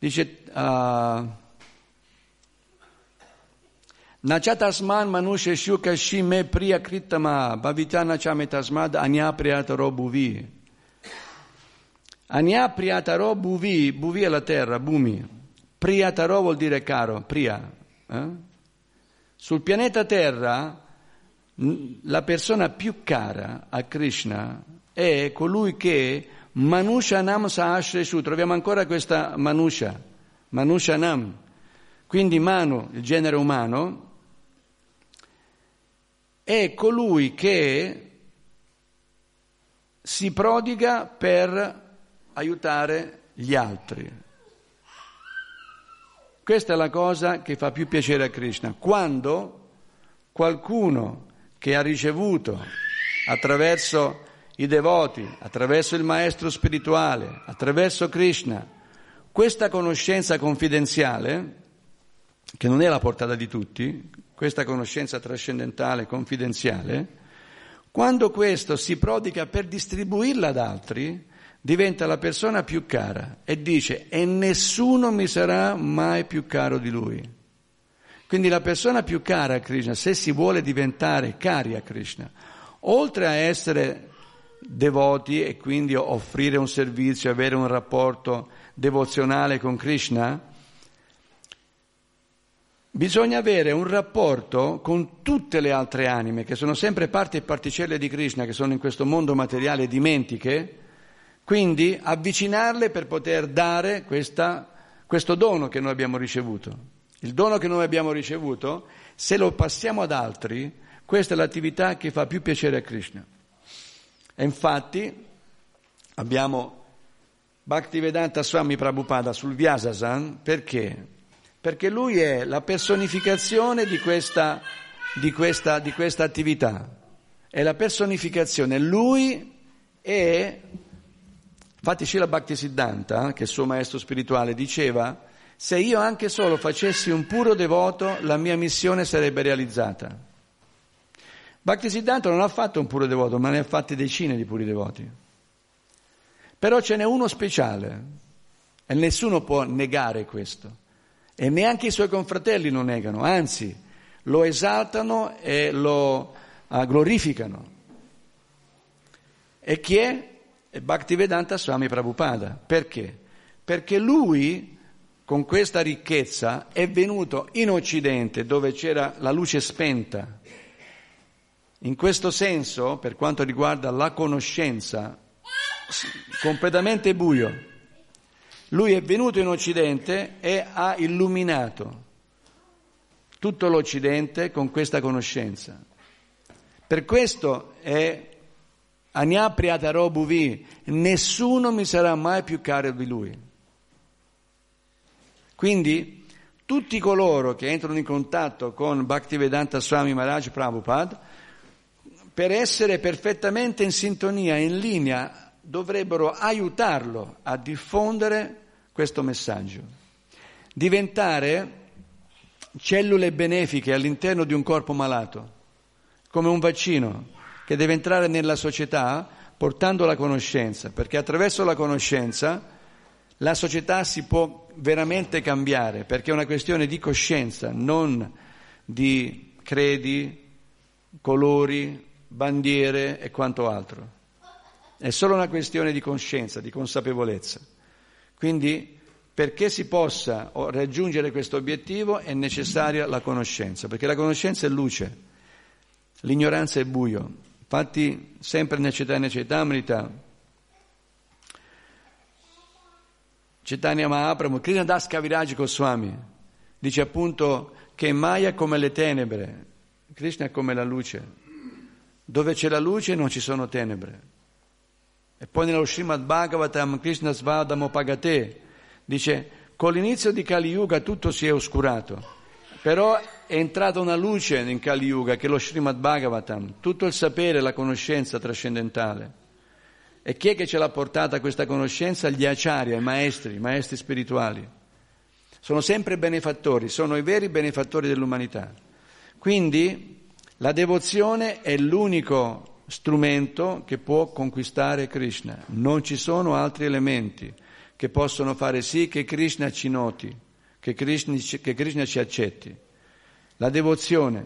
Dice, uh, Nachatasman manushe shuka shime priya kritama bhavitana chame tasmad anya priyataro bhuvi. Anya priyataro bhuvi, bhuvi è la terra, bhumi. Priyataro vuol dire caro, Priya. Eh? Sul pianeta Terra la persona più cara a Krishna è colui che Manusha Nam Sahasreshu, troviamo ancora questa Manusha, Manusha Nam, quindi Manu, il genere umano, è colui che si prodiga per aiutare gli altri. Questa è la cosa che fa più piacere a Krishna. Quando qualcuno che ha ricevuto attraverso i devoti, attraverso il maestro spirituale, attraverso Krishna, questa conoscenza confidenziale, che non è la portata di tutti, questa conoscenza trascendentale, confidenziale, quando questo si prodiga per distribuirla ad altri, diventa la persona più cara e dice e nessuno mi sarà mai più caro di lui. Quindi la persona più cara a Krishna, se si vuole diventare cari a Krishna, oltre a essere devoti e quindi offrire un servizio, avere un rapporto devozionale con Krishna, bisogna avere un rapporto con tutte le altre anime che sono sempre parti e particelle di Krishna, che sono in questo mondo materiale dimentiche, quindi avvicinarle per poter dare questa, questo dono che noi abbiamo ricevuto. Il dono che noi abbiamo ricevuto, se lo passiamo ad altri, questa è l'attività che fa più piacere a Krishna. E infatti abbiamo Bhaktivedanta Swami Prabhupada sul Vyasasan, perché? Perché lui è la personificazione di questa, di questa, di questa attività. È la personificazione. Lui è, infatti Srila Bhaktisiddhanta, che è il suo maestro spirituale, diceva se io anche solo facessi un puro devoto, la mia missione sarebbe realizzata. Bhaktisiddhanta non ha fatto un puro devoto, ma ne ha fatti decine di puri devoti. Però ce n'è uno speciale e nessuno può negare questo. E neanche i suoi confratelli lo negano, anzi lo esaltano e lo uh, glorificano. E chi? È Bhaktivedanta Swami Prabhupada. Perché? Perché lui con questa ricchezza è venuto in Occidente dove c'era la luce spenta. In questo senso, per quanto riguarda la conoscenza, completamente buio. Lui è venuto in Occidente e ha illuminato tutto l'Occidente con questa conoscenza. Per questo è Agnapriataro Bhuvi, nessuno mi sarà mai più caro di lui. Quindi tutti coloro che entrano in contatto con Bhaktivedanta Swami Maharaj Prabhupada, per essere perfettamente in sintonia, in linea, dovrebbero aiutarlo a diffondere questo messaggio. Diventare cellule benefiche all'interno di un corpo malato, come un vaccino che deve entrare nella società portando la conoscenza, perché attraverso la conoscenza la società si può veramente cambiare perché è una questione di coscienza, non di credi, colori, bandiere e quanto altro. È solo una questione di coscienza, di consapevolezza. Quindi perché si possa raggiungere questo obiettivo è necessaria la conoscenza, perché la conoscenza è luce, l'ignoranza è buio. Infatti sempre nel Chaitanya Chaitamrita Chaitanya Mahaprabhu, Krishna Das Kaviraj Goswami, dice appunto che Maya è come le tenebre, Krishna è come la luce. Dove c'è la luce non ci sono tenebre. E poi nello Srimad Bhagavatam Krishna Svadamo Pagate dice con l'inizio di Kali Yuga tutto si è oscurato, però è entrata una luce in Kali Yuga che è lo Srimad Bhagavatam, tutto il sapere, la conoscenza trascendentale. E chi è che ce l'ha portata questa conoscenza? Gli acharya, i maestri, i maestri spirituali. Sono sempre benefattori, sono i veri benefattori dell'umanità. Quindi la devozione è l'unico strumento che può conquistare Krishna. Non ci sono altri elementi che possono fare sì che Krishna ci noti, che Krishna, che Krishna ci accetti. La devozione.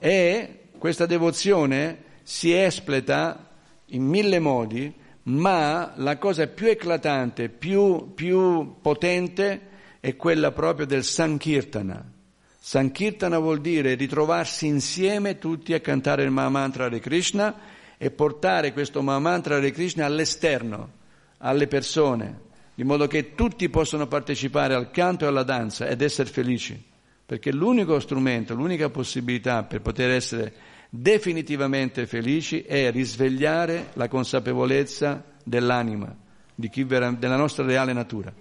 E questa devozione si espleta in mille modi, ma la cosa più eclatante, più, più potente è quella proprio del Sankirtana. Sankirtana vuol dire ritrovarsi insieme tutti a cantare il Mahamantra Hare Krishna e portare questo Mahamantra Hare Krishna all'esterno, alle persone, di modo che tutti possano partecipare al canto e alla danza ed essere felici, perché l'unico strumento, l'unica possibilità per poter essere definitivamente felici è risvegliare la consapevolezza dell'anima, vera, della nostra reale natura.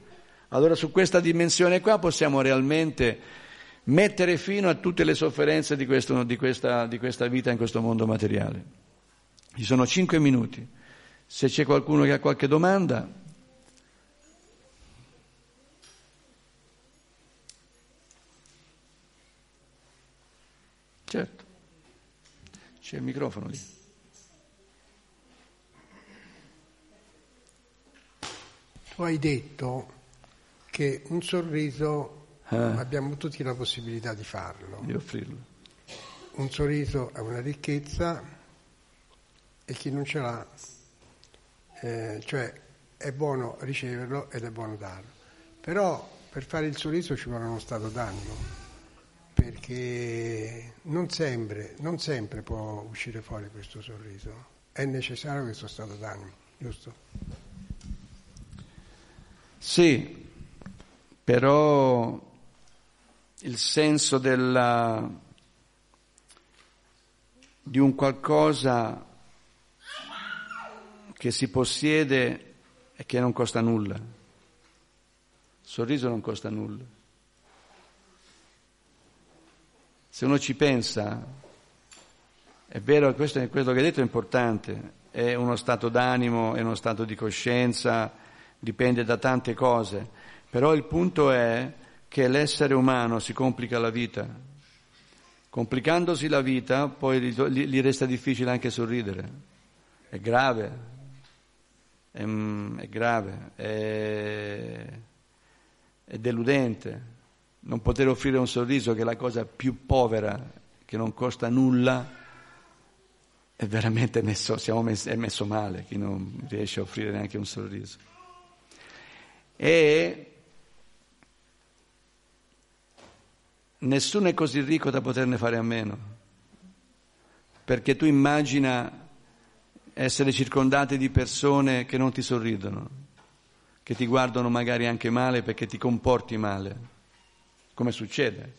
Allora su questa dimensione qua possiamo realmente mettere fino a tutte le sofferenze di, questo, di, questa, di questa vita in questo mondo materiale. Ci sono cinque minuti. Se c'è qualcuno che ha qualche domanda, certo. C'è il microfono lì. Tu hai detto che un sorriso ah. abbiamo tutti la possibilità di farlo. Di offrirlo. Un sorriso è una ricchezza e chi non ce l'ha, eh, cioè è buono riceverlo ed è buono darlo. Però per fare il sorriso ci vuole uno stato d'animo perché non sempre, non sempre può uscire fuori questo sorriso, è necessario questo stato d'animo, giusto? Sì, però il senso della, di un qualcosa che si possiede e che non costa nulla. Il sorriso non costa nulla. Se uno ci pensa, è vero, questo, quello che hai detto è importante, è uno stato d'animo, è uno stato di coscienza, dipende da tante cose, però il punto è che l'essere umano si complica la vita. Complicandosi la vita, poi gli, resta difficile anche sorridere. È grave, è, è grave, è, è deludente non poter offrire un sorriso, che è la cosa più povera, che non costa nulla, è veramente messo, messi, è messo male chi non riesce a offrire neanche un sorriso. E nessuno è così ricco da poterne fare a meno, perché tu immagina essere circondati di persone che non ti sorridono, che ti guardano magari anche male perché ti comporti male come succede.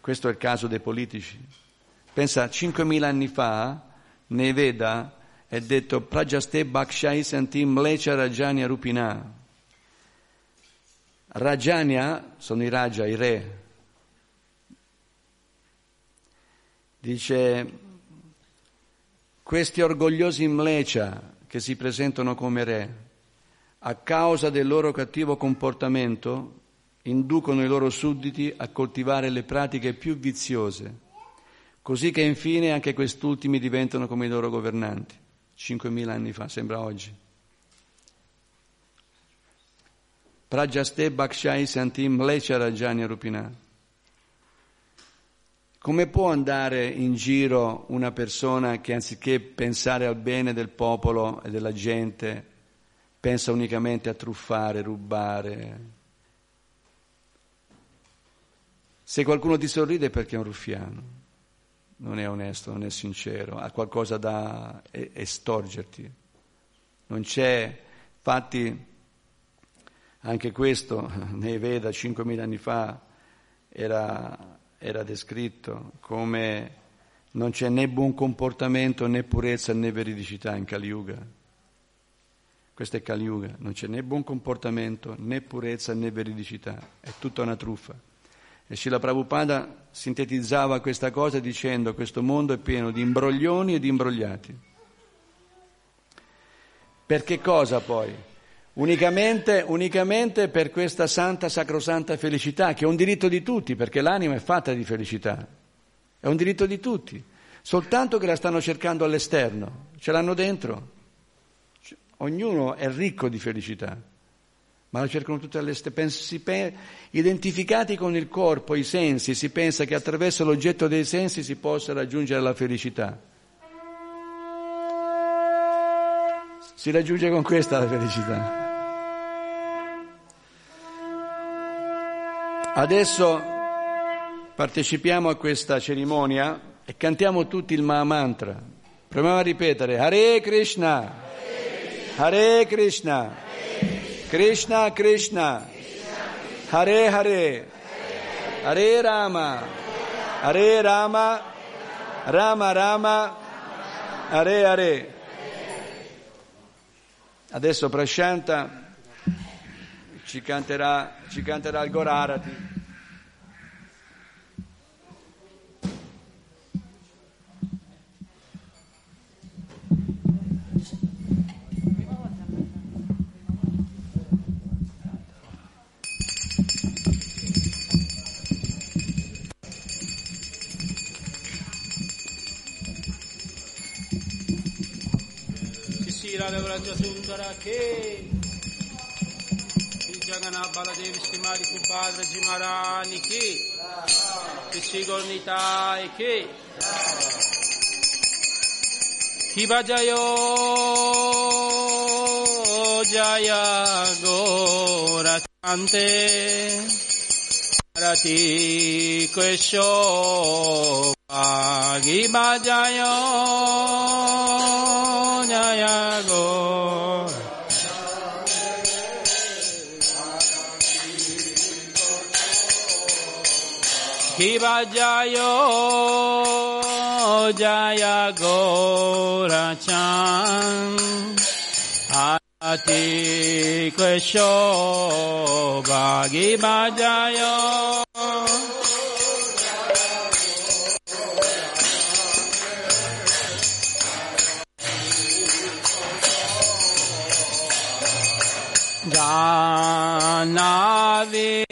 Questo è il caso dei politici. Pensa, 5.000 anni fa, nei Veda è detto Prajaste Bhakshai Santim Lecha Rajanya Rupina. Rajanya sono i Raja, i re. Dice, questi orgogliosi Mlecha che si presentano come re, a causa del loro cattivo comportamento, inducono i loro sudditi a coltivare le pratiche più viziose, così che infine anche quest'ultimi diventano come i loro governanti. 5.000 anni fa, sembra oggi. Prajaste Bhakshai Santim Lecha Rajanya Rupina. Come può andare in giro una persona che anziché pensare al bene del popolo e della gente, pensa unicamente a truffare, rubare, Se qualcuno ti sorride è perché è un ruffiano, non è onesto, non è sincero, ha qualcosa da estorgerti. Non c'è, infatti, anche questo *laughs* nei Veda 5.000 anni fa era, era descritto come non c'è né buon comportamento né purezza né veridicità in Kali Yuga. Questo è Kali Yuga, non c'è né buon comportamento né purezza né veridicità, è tutta una truffa. E Srila Prabhupada sintetizzava questa cosa dicendo questo mondo è pieno di imbroglioni e di imbrogliati. Per che cosa poi? Unicamente, unicamente per questa santa, sacrosanta felicità, che è un diritto di tutti, perché l'anima è fatta di felicità, è un diritto di tutti, soltanto che la stanno cercando all'esterno, ce l'hanno dentro. Ognuno è ricco di felicità ma lo cercano tutte all'esterno. Identificati con il corpo, i sensi, si pensa che attraverso l'oggetto dei sensi si possa raggiungere la felicità. Si raggiunge con questa la felicità. Adesso partecipiamo a questa cerimonia e cantiamo tutti il Mahamantra. Proviamo a ripetere Hare Krishna, Hare Krishna, Krishna Krishna, Hare Hare, Hare Rama, Hare Rama, Rama Rama, Hare Hare. Adesso Prashanta ci canterà, ci canterà il Gorarati. Sundara ke Jagannath Baladev Srimadi Subhadra Ji Maharani ki Shri Gornitai ki Kiba Jayo Jaya Gora Chante Rati Quesho Giba Jayo Jaya Gora Kiba Jayo Jaya Gora Chan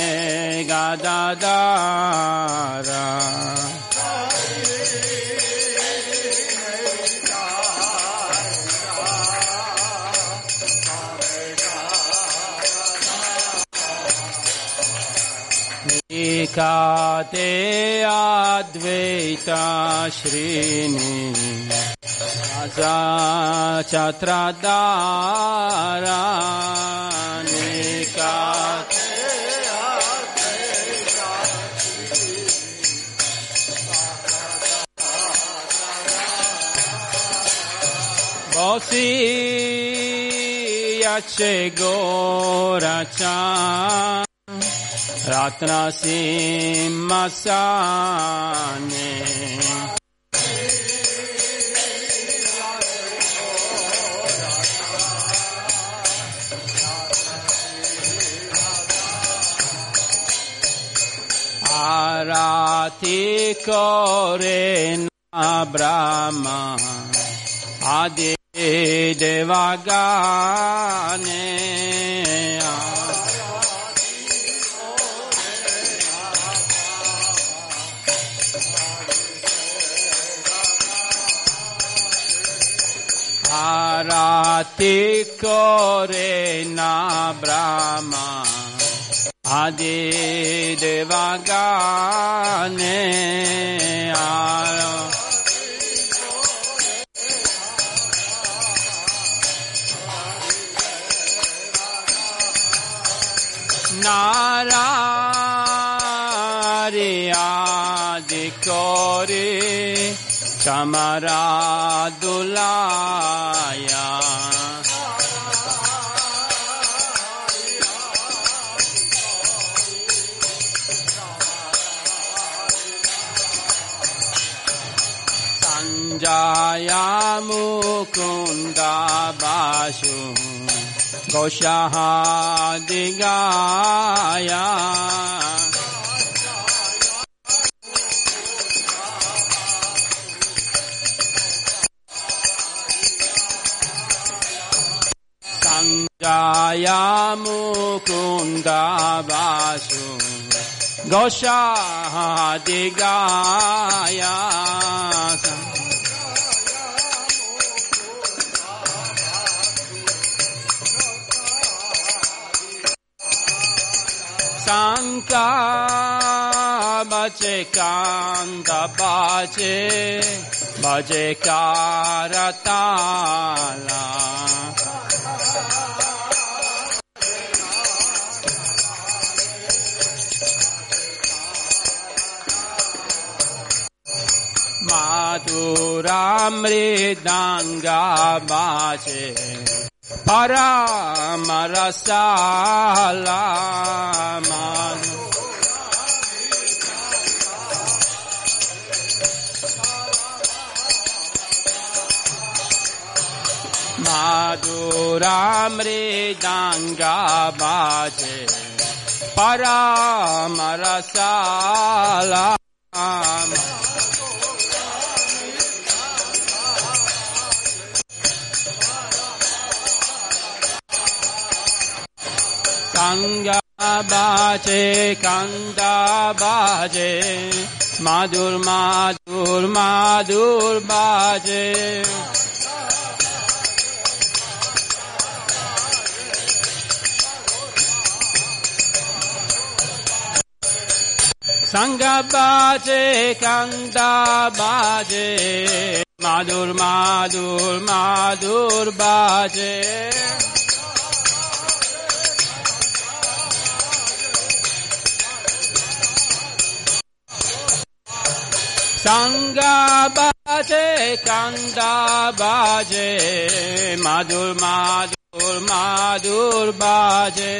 Taicha Bame Gadadara. Nikate Advaita Shrini. Aja Chatradara याचे गोराचा रात्रासी मसाने आराती करे ना ब्रह्मा आदि ඉඩවගානේ ආරාති කොරේනා බ්‍රාහ්මා ආදී දේවගානේ ආරෝ 야라리 아디코리 자마라둘라야. 산자야 무군다 바슈 कौशाह दिगाया संजाया मुकुंदा बासु गौशाह दिगाया कांता बचे कांत बाचे बजे कारताला माधुरामृदांगा बाचे Madhuramridanga bache Paramarasala Madhuramridanga baje Paramarasala Kanga baje kanda baje Madhur madhur madhur baje Sangha baje kanda baje Madhur madhur madhur baje Sangha baje kanda baje Madhur madhur madhur baje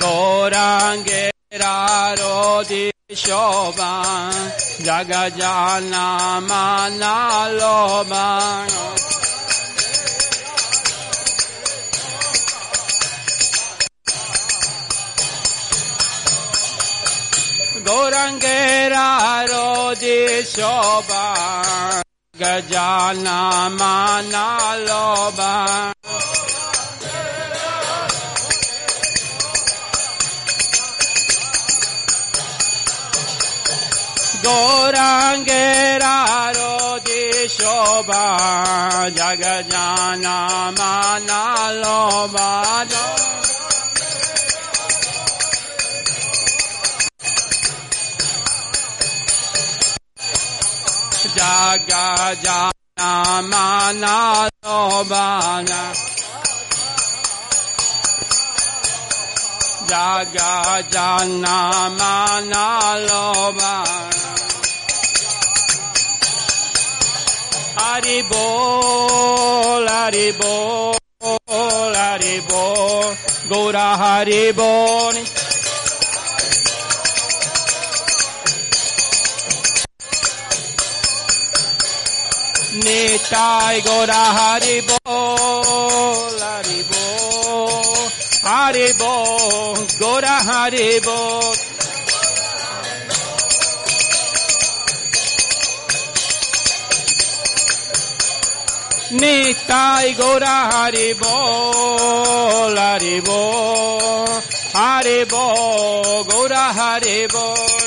Gorangera rodi shoban गौरंगेरारो जी शोभा गजाना माना लोबा गौरांगेरारो जी शोभा जग जाना माना लोबा rodi shoba Jagajana manaloba Jagajana manaloba Jagajana manaloba Haribol, Haribol, Haribol, Gora Haribol. Nitai Gora Haribol, Haribol, Haribol, Gora Haribol. Nitai Gora Haribo, Haribo, Haribo, Gora Haribo.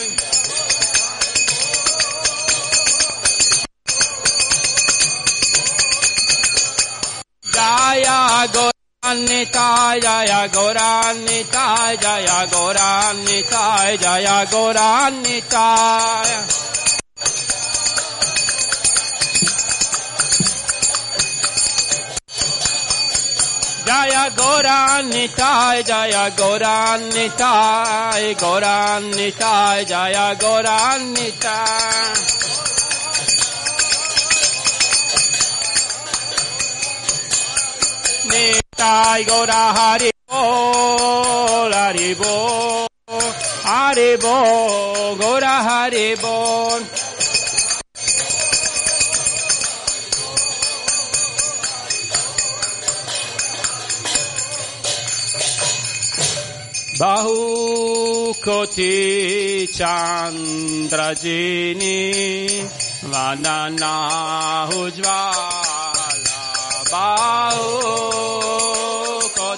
Jaya Goranita Jaya Goranita Jaya Goranita Jaya Goranita ジャヤゴランニタイジャヤゴランニタイゴランニタイジャヤゴランニタイ Jaya Goranitai, Jaya Goranitai, Goranitai, Jaya Goranitai. Nitai Gora Haribo, Haribo, Haribo, Gora Haribo. Bahukoti Chandrajini Vanana Ujvala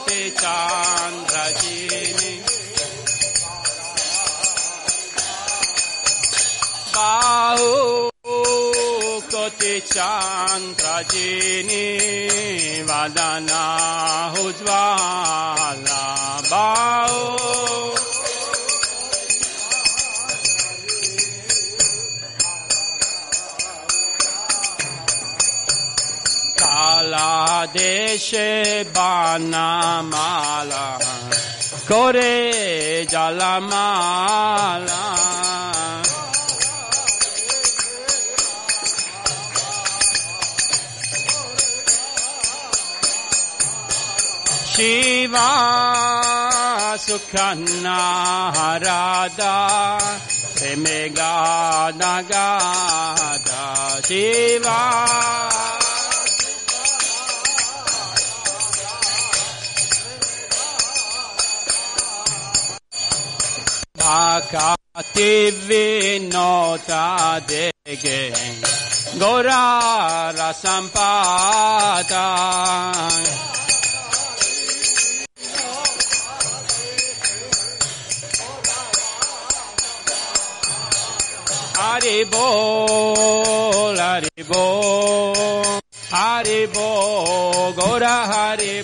ते चान्द्रजीनि बौ कते चान्द्रजीनि वा द jalamala Shiva Sukhanna Harada Premega Nagada Shiva Gora Rasampada Hari Bol, Hari Bol, Hari Bol, Gora Hari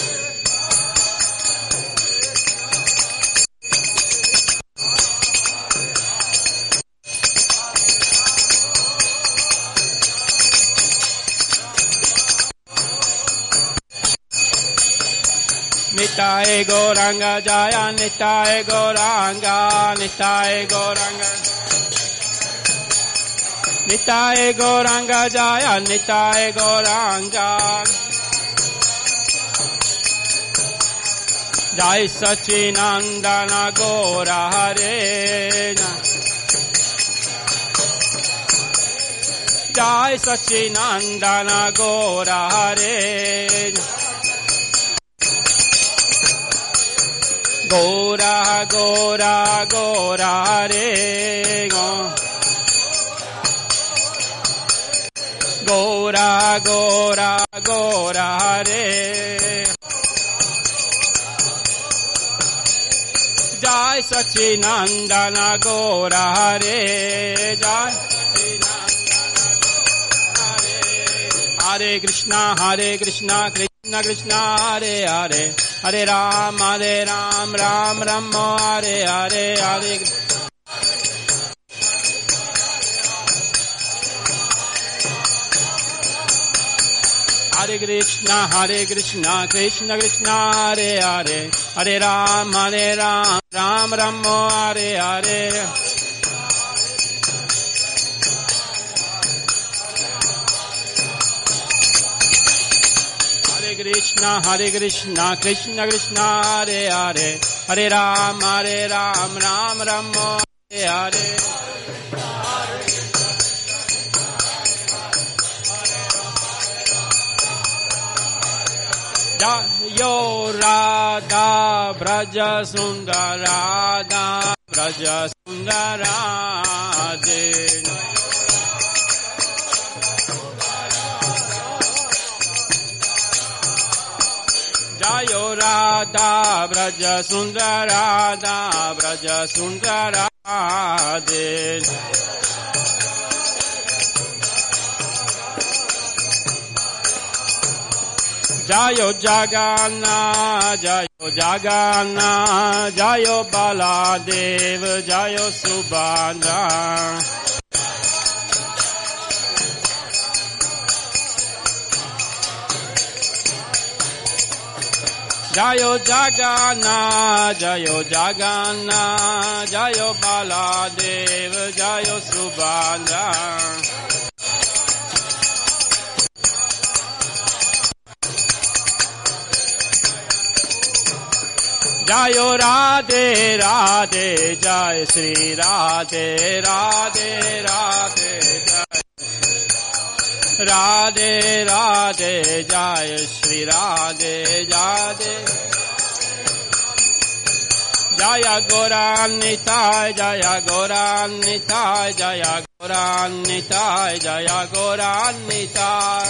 Nitai Goranga Jaya Nitai Goranga Nitai Goranga Nitai Goranga Jaya Nitai Goranga Jai Sachinandana Gora Hare Jai Sachinandana Gora Hare Gora Gora Gora Hare Gora Gora Gora Hare Jai Sachinandana Gora Hare Jai Hare Krishna Hare Krishna Krishna Krishna Hare Hare Hare Ram Hare Ram Ram Ram Hare Hare Hare Hare Krishna Hare Krishna Krishna Krishna Hare Hare. Hare Ram Hare Ram Ram Ram Hare Hare Krishna Hare Krishna Krishna Krishna Hare Hare. Hare Ram Hare Ram Ram Ram Hare Hare. Yo Radha Braja Sundarada Braja Sundarade Jayo Radha Braja Sundarada Braja Sundarade Jayo Jagana, Jayo Jagana, Jayo Baladev, Jayo Subhadra. Jayo Jagana, Jayo Jagana, Jayo Baladeva, Jayo Subhana. जायो राधे राधे जय श्री राधे राधे राधे जय राधे राधे जय श्री राधे राधे जय गौरान्विताय जय गौरान्विताय जय गौरान्विताय जय गौरान्विताय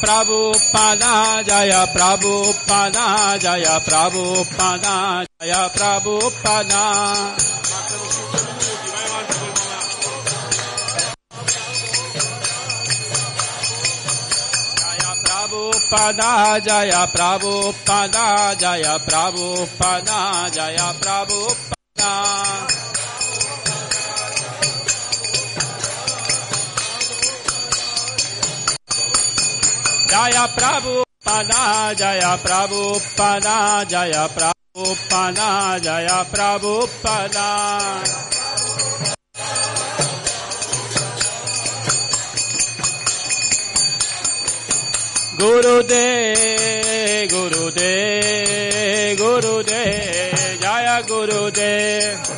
Prabhupada, Jaya Prabhupada, Jaya Prabhupada, Jaya Prabhupada. Prabhupada, Jaya Prabhupada, Jaya Prabhupada, Jaya Prabhupada. Jaya Prabhupada, Jaya Prabhupada, Jaya Prabhupada, Jaya Prabhupada. Gurudev, Gurudev, Gurudev, Jaya Gurudev.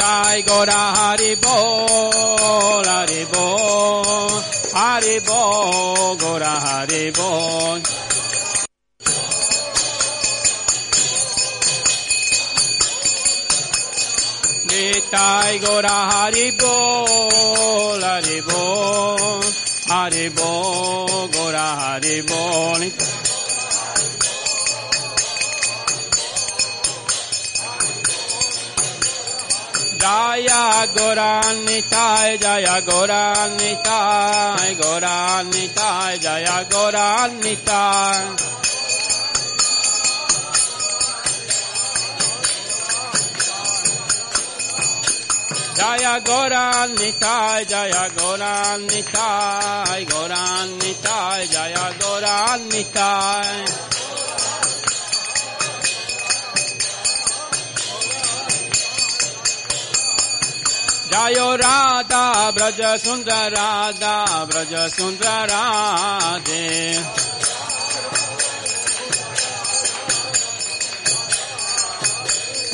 Nitai Gora Haribo, Haribo, Haribo, Gora Haribo. Nitai Gora Haribo, Haribo, Haribo, Gora Haribo. Jaya Goranitai, Jaya Goranitai, Goranitai, Jaya Goranitai. Jaya Goranitai, Jaya Goranitai, Goranitai, Jaya Goranitai. जयो राधा ब्रज सुन्दर राधा ब्रज सुन्दर राधे।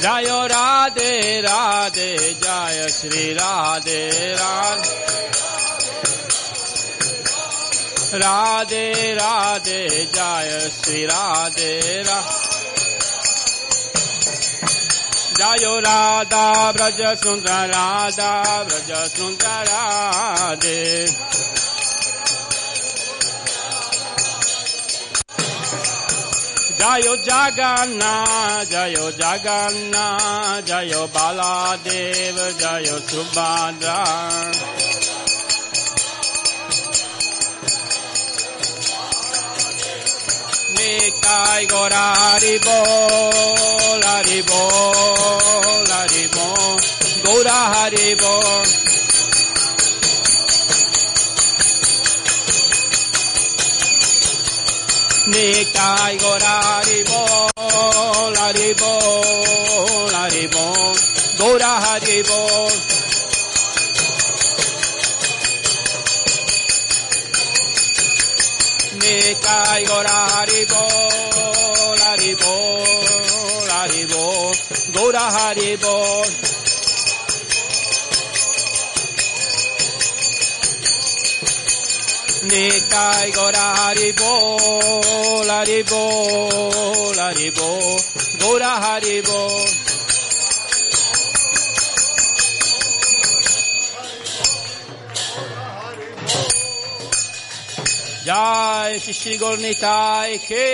जयो राधे राधे जय श्री राधे राधे। राधे राधे जय श्री राधे Radhe. Jayo Radha Braja Sundara Radha Braja Sundara Radhe Jayo Jaganna Jayo Jaganna Jayo Baladev Jayo Subhadra Nitai Gora Haribo, Haribo, Haribo, Gora Haribo. Nitai Gora Haribo, Haribo, Haribo, Gora Haribo. Nitai Gora Haribo, Haribo, Haribo, Gora Haribo. Nitai Gora Haribo, Haribo, Haribo, Gora Haribo. जय श्री श्री गौर निताय के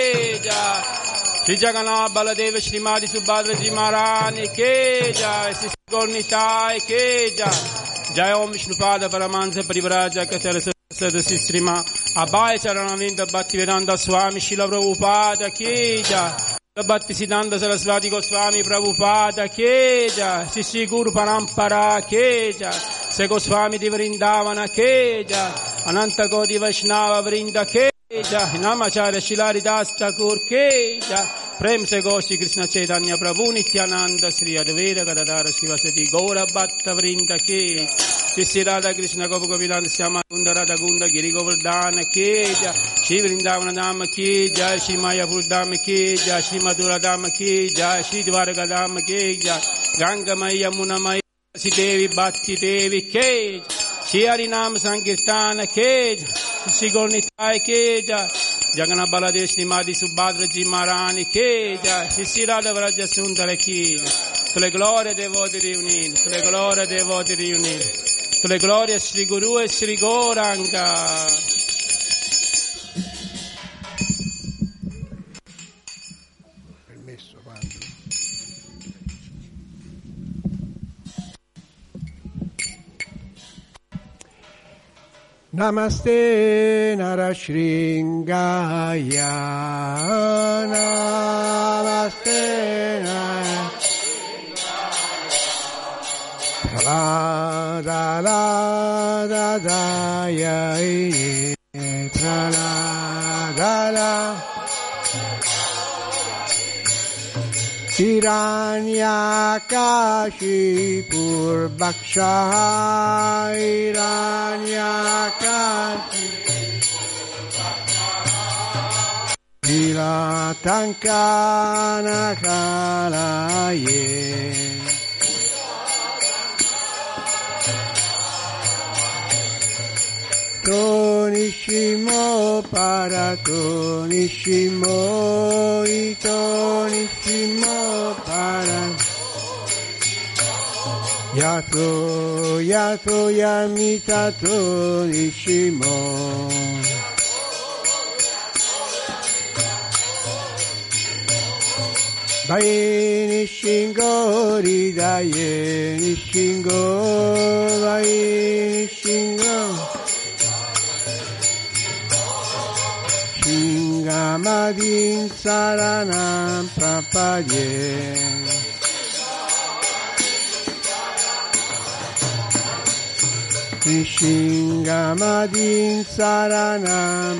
जय श्री जगन्नाथ बलदेव श्री मादी सुभद्र जी महाराज के जय श्री श्री गौर निताय के जय जय ओम विष्णुपाद परमांस परिवराज कचर सदस्य श्रीमा अबाय चरणानंद भक्ति वेदांत स्वामी शिल प्रभुपाद के जय भक्ति सिद्धांत सरस्वती गोस्वामी प्रभुपाद के जय श्री श्री गुरु परंपरा के जय से Goswami di Vrindavana che già, Ananta Godi Vaishnava Vrinda che già, Namacharya Shilari Das Thakur che già, Prem se Goshi Krishna Chaitanya Prabhu Nityananda Sri Advaita Gadadara Shivasati Gaura Bhatta Vrinda che Sri Radha Krishna Gopa Govinanda Syama Kunda Radha Gunda Giri Govardhana che già, Shri Vrindavana Dham che già, Shri Mayapur Dham che già, Shri Madhura Dham che già, Shri Dvarga Dham che già, Ganga Maya Muna Maya सी देवी बाती देवी के श्री हरि नाम संकीर्तन के श्री गौर निताय के जय जगन्नाथ बलदेव श्री मादी सुभद्र जी महारानी के जय श्री श्री राधा व्रज सुंदर की tu le glorie dei voti riuniti, tu le glorie dei voti riuniti, tu le glorie Sri Guru e Sri Goranga. Namaste Narashringaya Namaste Narashringaya La la da da ya tra la da la हिरण्यकाशीपुर्बक्षः हिरण्यकाशी नीलातङ्कानकालये とにしもパラとにしもいとにしもパラやとやとやみたとにしもバイニシンゴリダイニシンゴバイニシンゴ Shingamadin Saranam Prapadye Shingamadin Saranam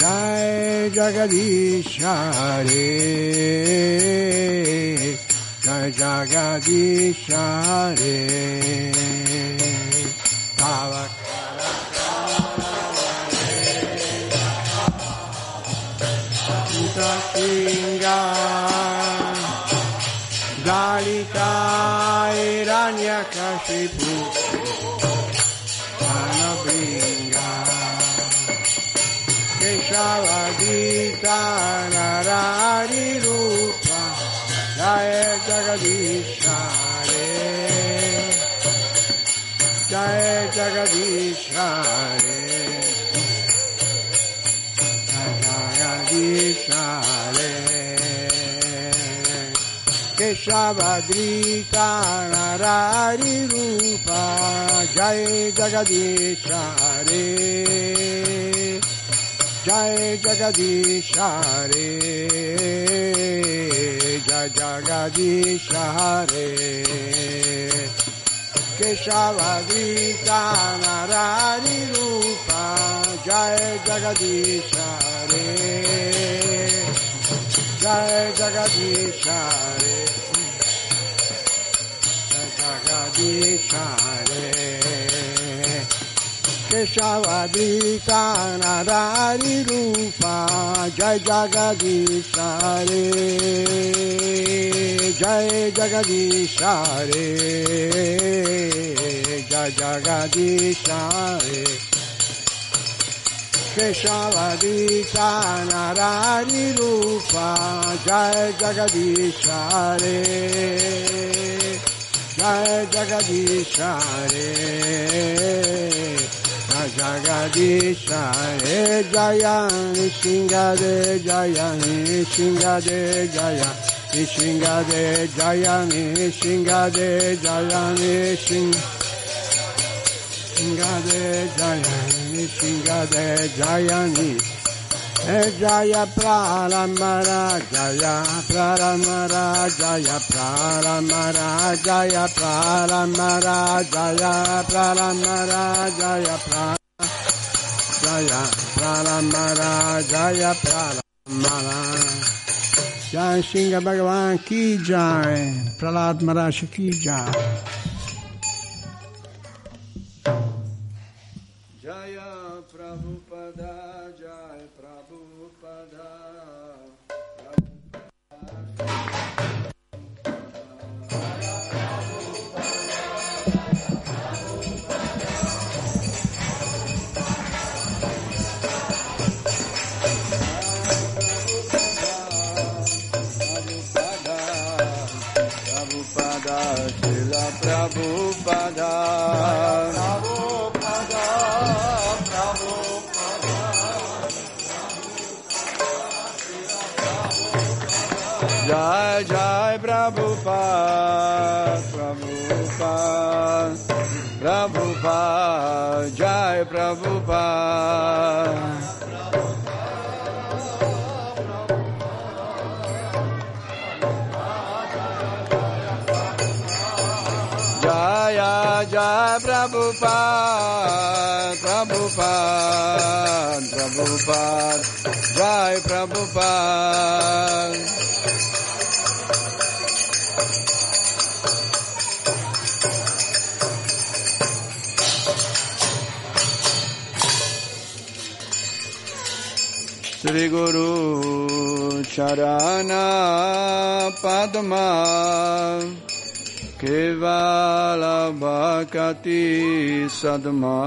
जय जगदीश हरे जय जगदीश हरे Dalita Iranya Dalita Iranyakashipu Anabringa केशवगीता रूपा जय जगदीशा रे जय जगदीशा रे जगदीशा रे केशवद्रीता नरारिरूपा जय जगदीशा रे जय जगदीश रे जय जगदीश रे केशवगीतानरारि रूपा जय जगदीश रे जय जगदीश रे जय जगदीश रे केशवादृता नादारिरूपा जय जगदीशा रे जय जगदीशा रे जय जगदीशा रे केशवादृता नादारिरूपा जय जगदीशा रे जय जगदीशा रे Jai Jagadishare Jaya Nishingade Jaya Nishingade Jaya. Nishingade Jaya Nishingade Jaya Nishingade Shingade Jayani, Shingade Jayani, Jaya Pralamara, Jaya Pralamara, Jaya Pralamara, Jaya Pralamara, Jaya Pralamara, Jaya Pralamara, Jaya Pralamara, Jaya Pralamara. Jai Singha Bhagavan Ki Jai, Prahlad Maharaj Ki Jai. Jaya Prabhupada, Prabhupada, Srila Prabhupada. Prabhupada, Jai Jai Prabhupada, Prabhupada, Prabhupada, Jai Prabhupada. Prabhupada, Prabhupada, Prabhupada, Jai Prabhupada. Sri Guru Charana Padma Kevala Bhakati Sadma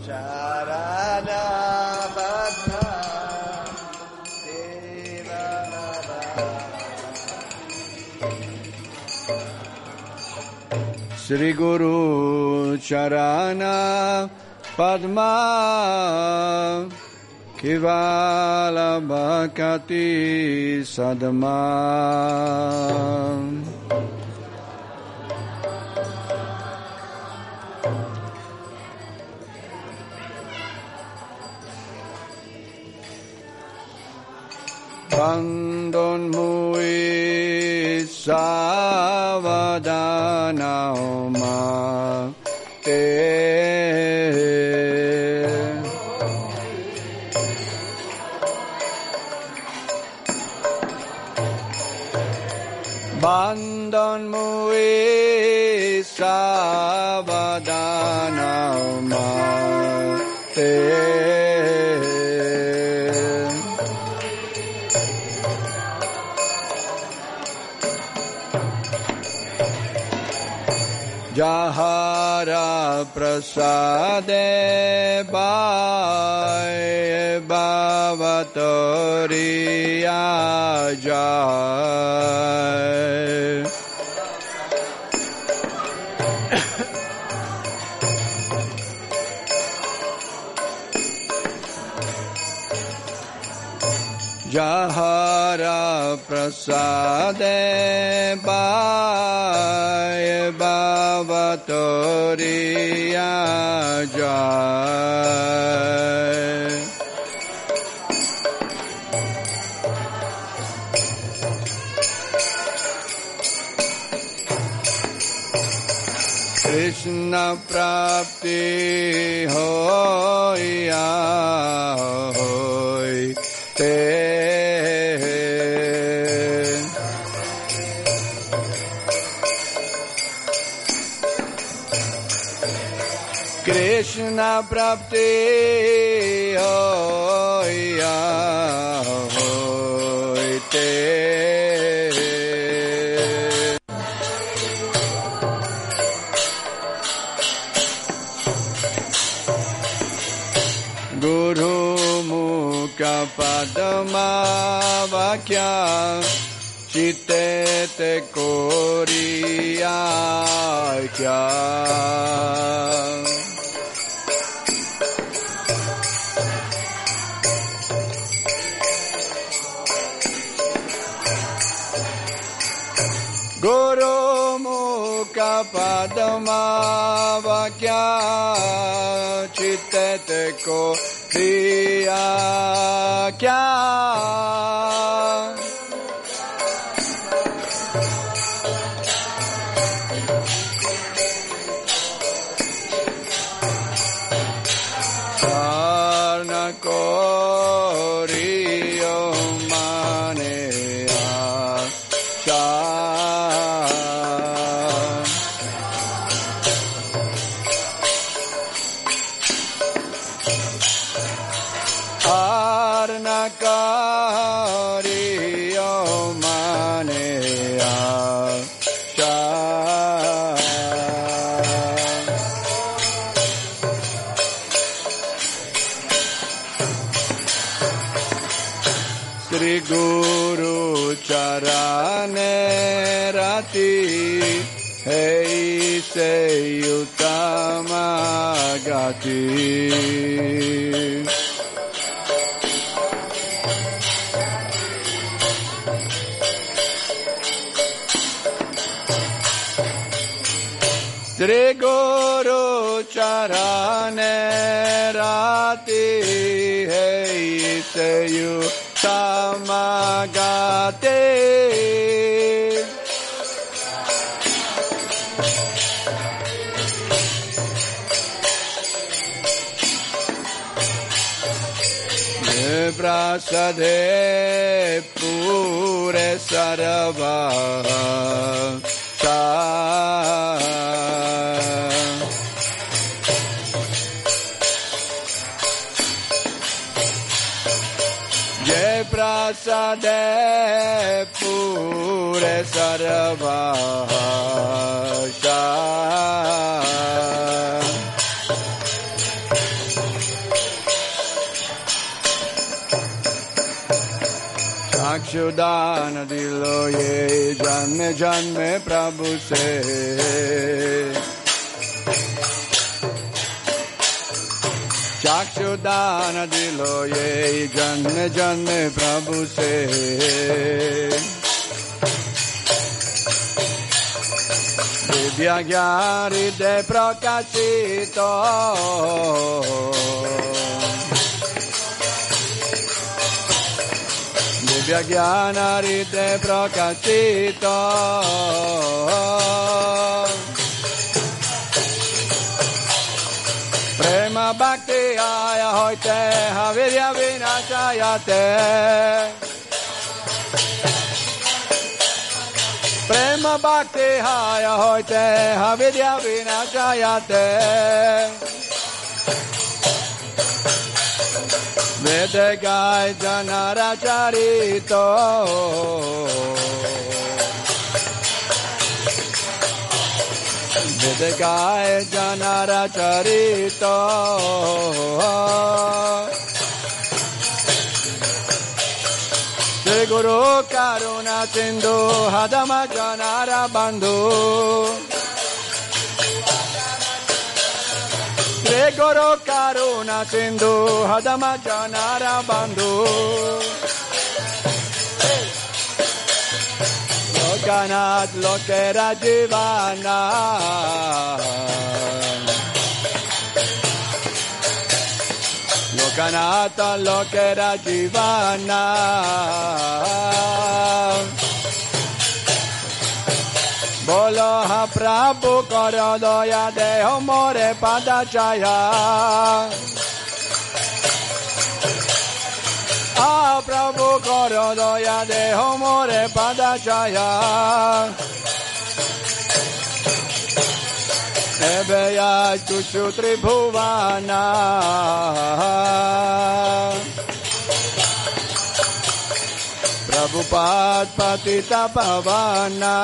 Charana Sri Guru Charana Padma Kivala Bhakati Sadma. Bandon Mui Savadana Te तन्मुये सावदानमा ते Jahara prasade bhai bhavatoriya jai. Jahara prasade bhai bhavatoriya jai Krishna prapti hoya hoy Krishna Prapti Hoya Hoite Guru Mukha Padma Vakya चिते कोरिया क्या te te co dia kya Prasade Pure Sarava Sa Jai Prasade Pure Akshudana dilo ye janme janme Prabhu se. Chakshudana dilo ye janme janme Prabhu se. Divya gyari de prakashito Divya Jnana Rite Prakashita Prema Bhakti Aya Hoite Havirya Vinachayate Prema Bhakti Aya Hoite mete gai janara charito mete gai janara charito seguro karuna sindu hadama janara bandu Gregoro Karuna Sindhu Hadamachanara Bandhu. Lokanath Lokera Jivana. Lokanata Lokera Jivana. বলো হা প্রভু কর দয়া দেহ মোরে পাদা চায়া আ প্রভু কর দয়া দেহ মোরে পাদা চায়া এবে চুচু ত্রিভুবানা Prabhupada Patita Pavana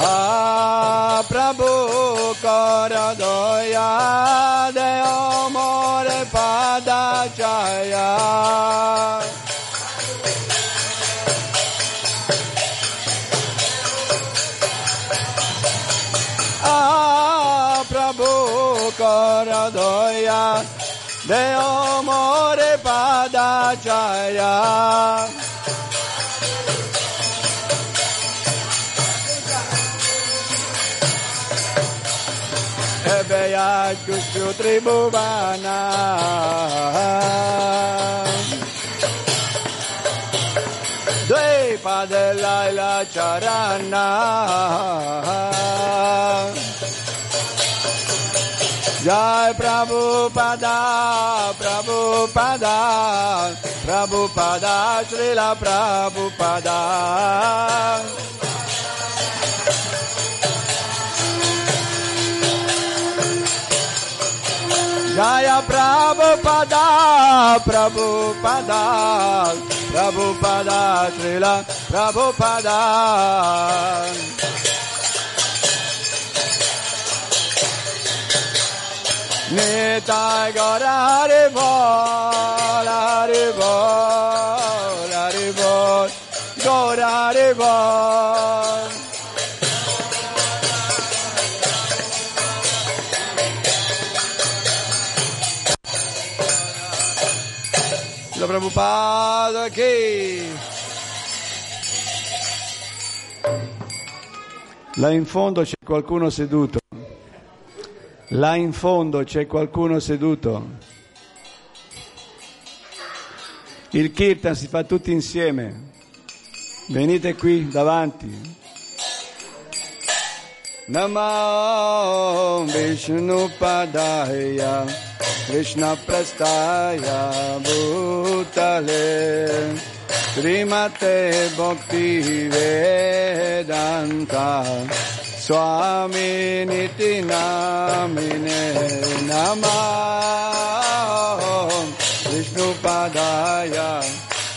Ah, Prabhu Kara Doya Deo More Padachaya Deo More Padachaya Ebeya Chuchu Tribhuvana Dve Padelaila Charana Jai Prabhupada, Prabhupada, Prabhupada, Srila Prabhupada. Jaya Prabhupada, Prabhupada, Prabhupada, Srila Prabhupada. Haribol, Haribol, Haribol, Gaura Haribol. La in fondo c'è qualcuno seduto. Là in fondo c'è qualcuno seduto. Il kirtan si fa tutti insieme. Venite qui davanti. Namo Vishnu Padaya Krishna Prastaya Bhutale श्रीमते भक्ति वेदा स्वामी नीति नमि। नमा विष्णुपादाय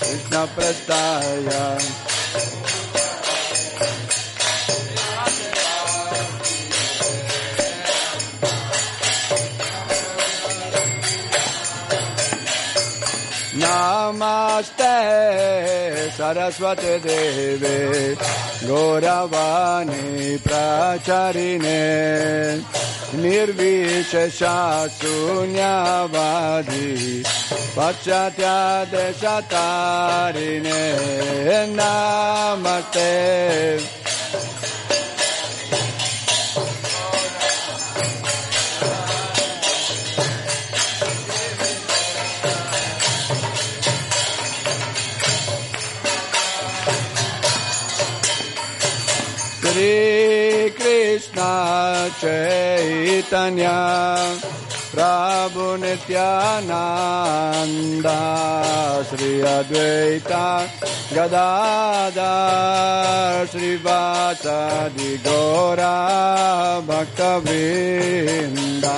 कृष्णप्रताय Namaste Saraswati Deve Gauravani Pracharine. Nirvishesha Sunyavadi Pachatya Deshatarine. Namaste Shri Krishna Chaitanya Prabhu Nityananda Shri Advaita Gadadhar Shri Vasadi Gora Bhakta Vrinda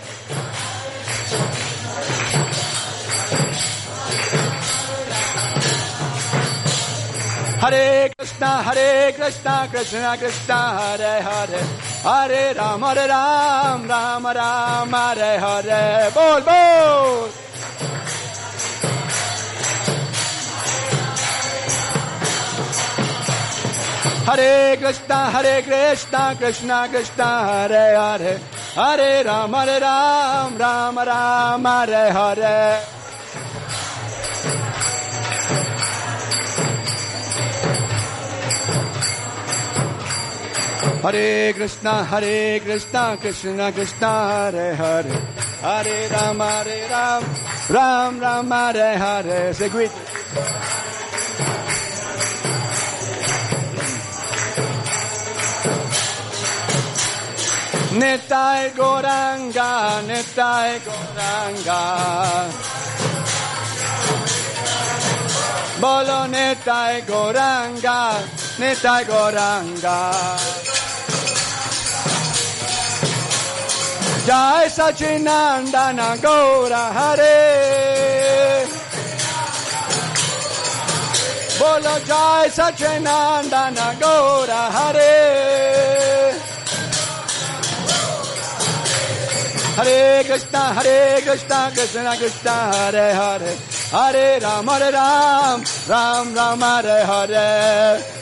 Hare Krishna, Hare Krishna, Krishna Krishna, Hare Hare, Hare Ram, Hare Ram, Ram Ram, Hare Hare. Bol, bol. Hare Krishna, Hare Krishna, Krishna Krishna, Hare Hare, Hare Ram, Hare Ram, Ram Ram, Hare Hare. Hare Krishna, Hare Krishna, Krishna Krishna, Hare Hare, Hare Ram, Hare Ram, Ram Ram, Hare Hare. Seguite. Netai Goranga, Netai Goranga. Bolo Netai Goranga, Netai Goranga. Jai Sachinandana Gora Hare. Bolo Jai Sachinandana Gora Hare. Hare Krishna, Hare Krishna, Krishna Krishna, Hare Hare, Hare Ram, Hare Ram, Ram Ram, Hare Hare.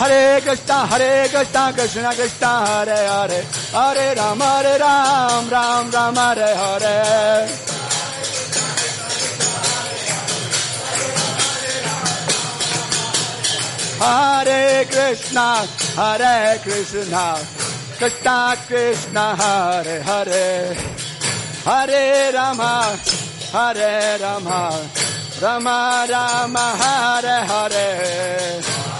Hare Krishna, Hare Krishna, Krishna Krishna, Hare Hare, Hare Ram, Hare Ram, Ram Ram, Hare Hare. Hare Krishna, Hare Krishna, Krishna Krishna, Hare Hare, Hare Rama, Hare Rama, Rama Rama, Hare Hare.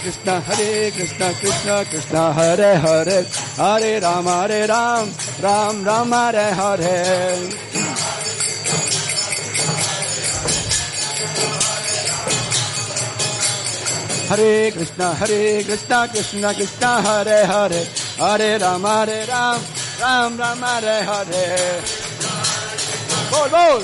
Krishna, Hare Krishna, Krishna Krishna, Hare Hare, Hare Ram, Hare Ram, Ram Ram, Hare Hare. Hare Krishna, Hare Krishna, Krishna Krishna, Hare Hare, Hare Ram, Hare Ram, Ram Ram, Hare Hare. Bol, bol.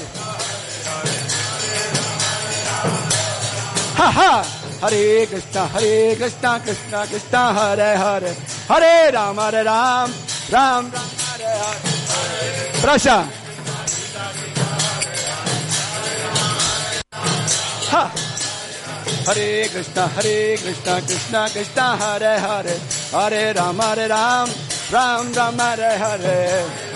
Ha ha. Hare Krishna, Hare Krishna, Krishna Krishna, Hare Hare, Hare Ram, Hare Ram, Ram Ram, Hare Hare. Prasha. Ha. Hare Krishna, Hare Krishna, Krishna Krishna, Hare Hare, Hare Ram, Hare Ram, Ram Ram, Hare Hare.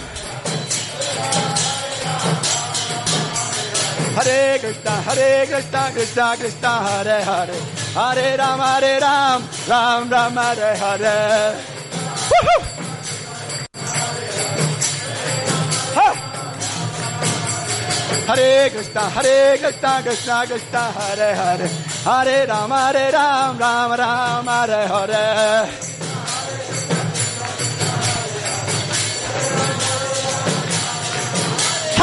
Hare Krishna, Hare Krishna, Krishna Krishna, Hare Hare, Hare Ram, Hare Ram, Ram Ram, Hare Hare. Woohoo! Hare Krishna, Hare Krishna, Krishna Krishna, Hare Hare, Hare Ram, Hare Ram, Ram Ram, Hare Hare.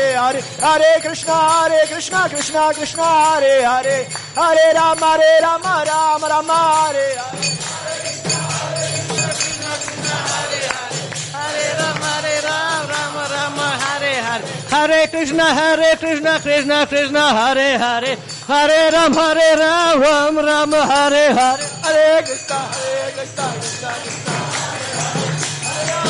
Hare Hare Hare Krishna Hare Krishna Krishna Krishna Hare Hare. Hare Rama Hare Rama Rama Rama Hare Hare. Hare Krishna, Hare Krishna, Krishna Krishna, Hare Hare, Hare Ram, Hare Ram, Ram Ram, Hare Hare. Hare Krishna Hare Krishna Krishna Krishna Hare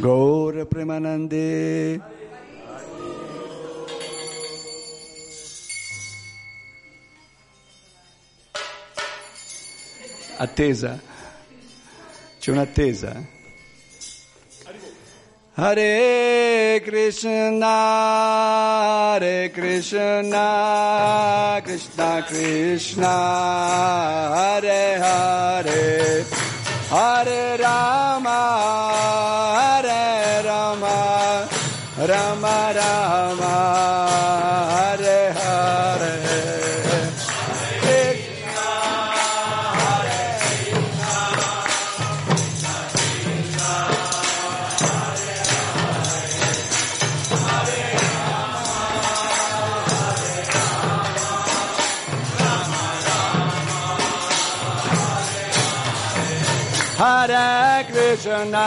Gaur Premanande. Attesa. C'è un'attesa. Hare Krishna, Hare Krishna, Krishna Krishna, Hare Hare, Hare Rama, Rama Rama, Hare Hare. Krishna,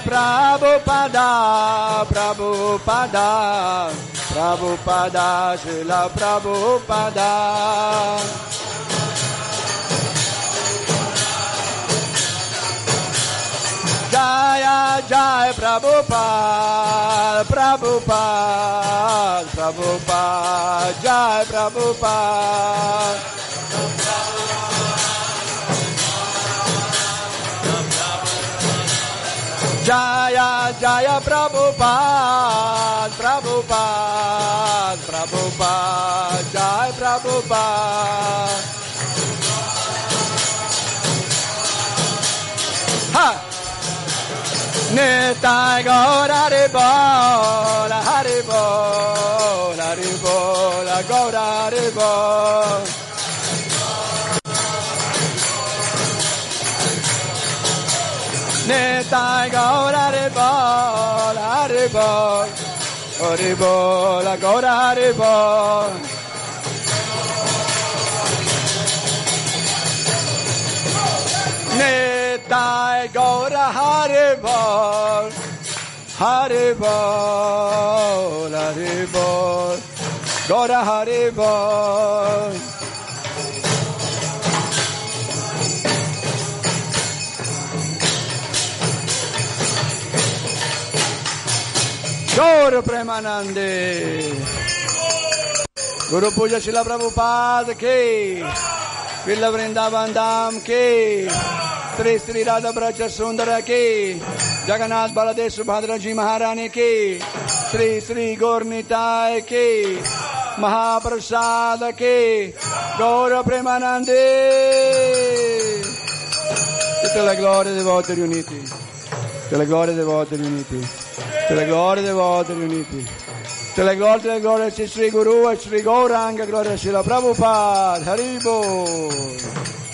Prabhupada, Prabhupada, Prabhupada, Srila Prabhupada. Jaya Jaya Prabhupada, Prabhupada, Prabhupada, Jaya Prabhupada. Jaya Jaya Prabhupada, Prabhupada, Prabhupada, Jaya Prabhupada. Ha! Nitai Gaur Haribol, Haribol, Gaur Haribol. Nitai Gaur Haribol, Haribol, Haribol, Gaur Haribol. Gaur Premanande. Guru Puja Shila Prabhupada ki. Villa Vrindavan Dham ki. Sri Sri Radha Braja Sundara ki. Jagannath Baladev Subhadra Ji Maharani ki. Sri Sri Gornitai ki. Mahaprasada ki. Gaura Premanande. Tutte le glorie dei voti riuniti. Tutte le glorie dei voti riuniti. Tutte le glorie dei voti riuniti. Tutte le glorie delle glorie Sri Guru e Sri Gauranga, gloria Srila Prabhupada, Haribo.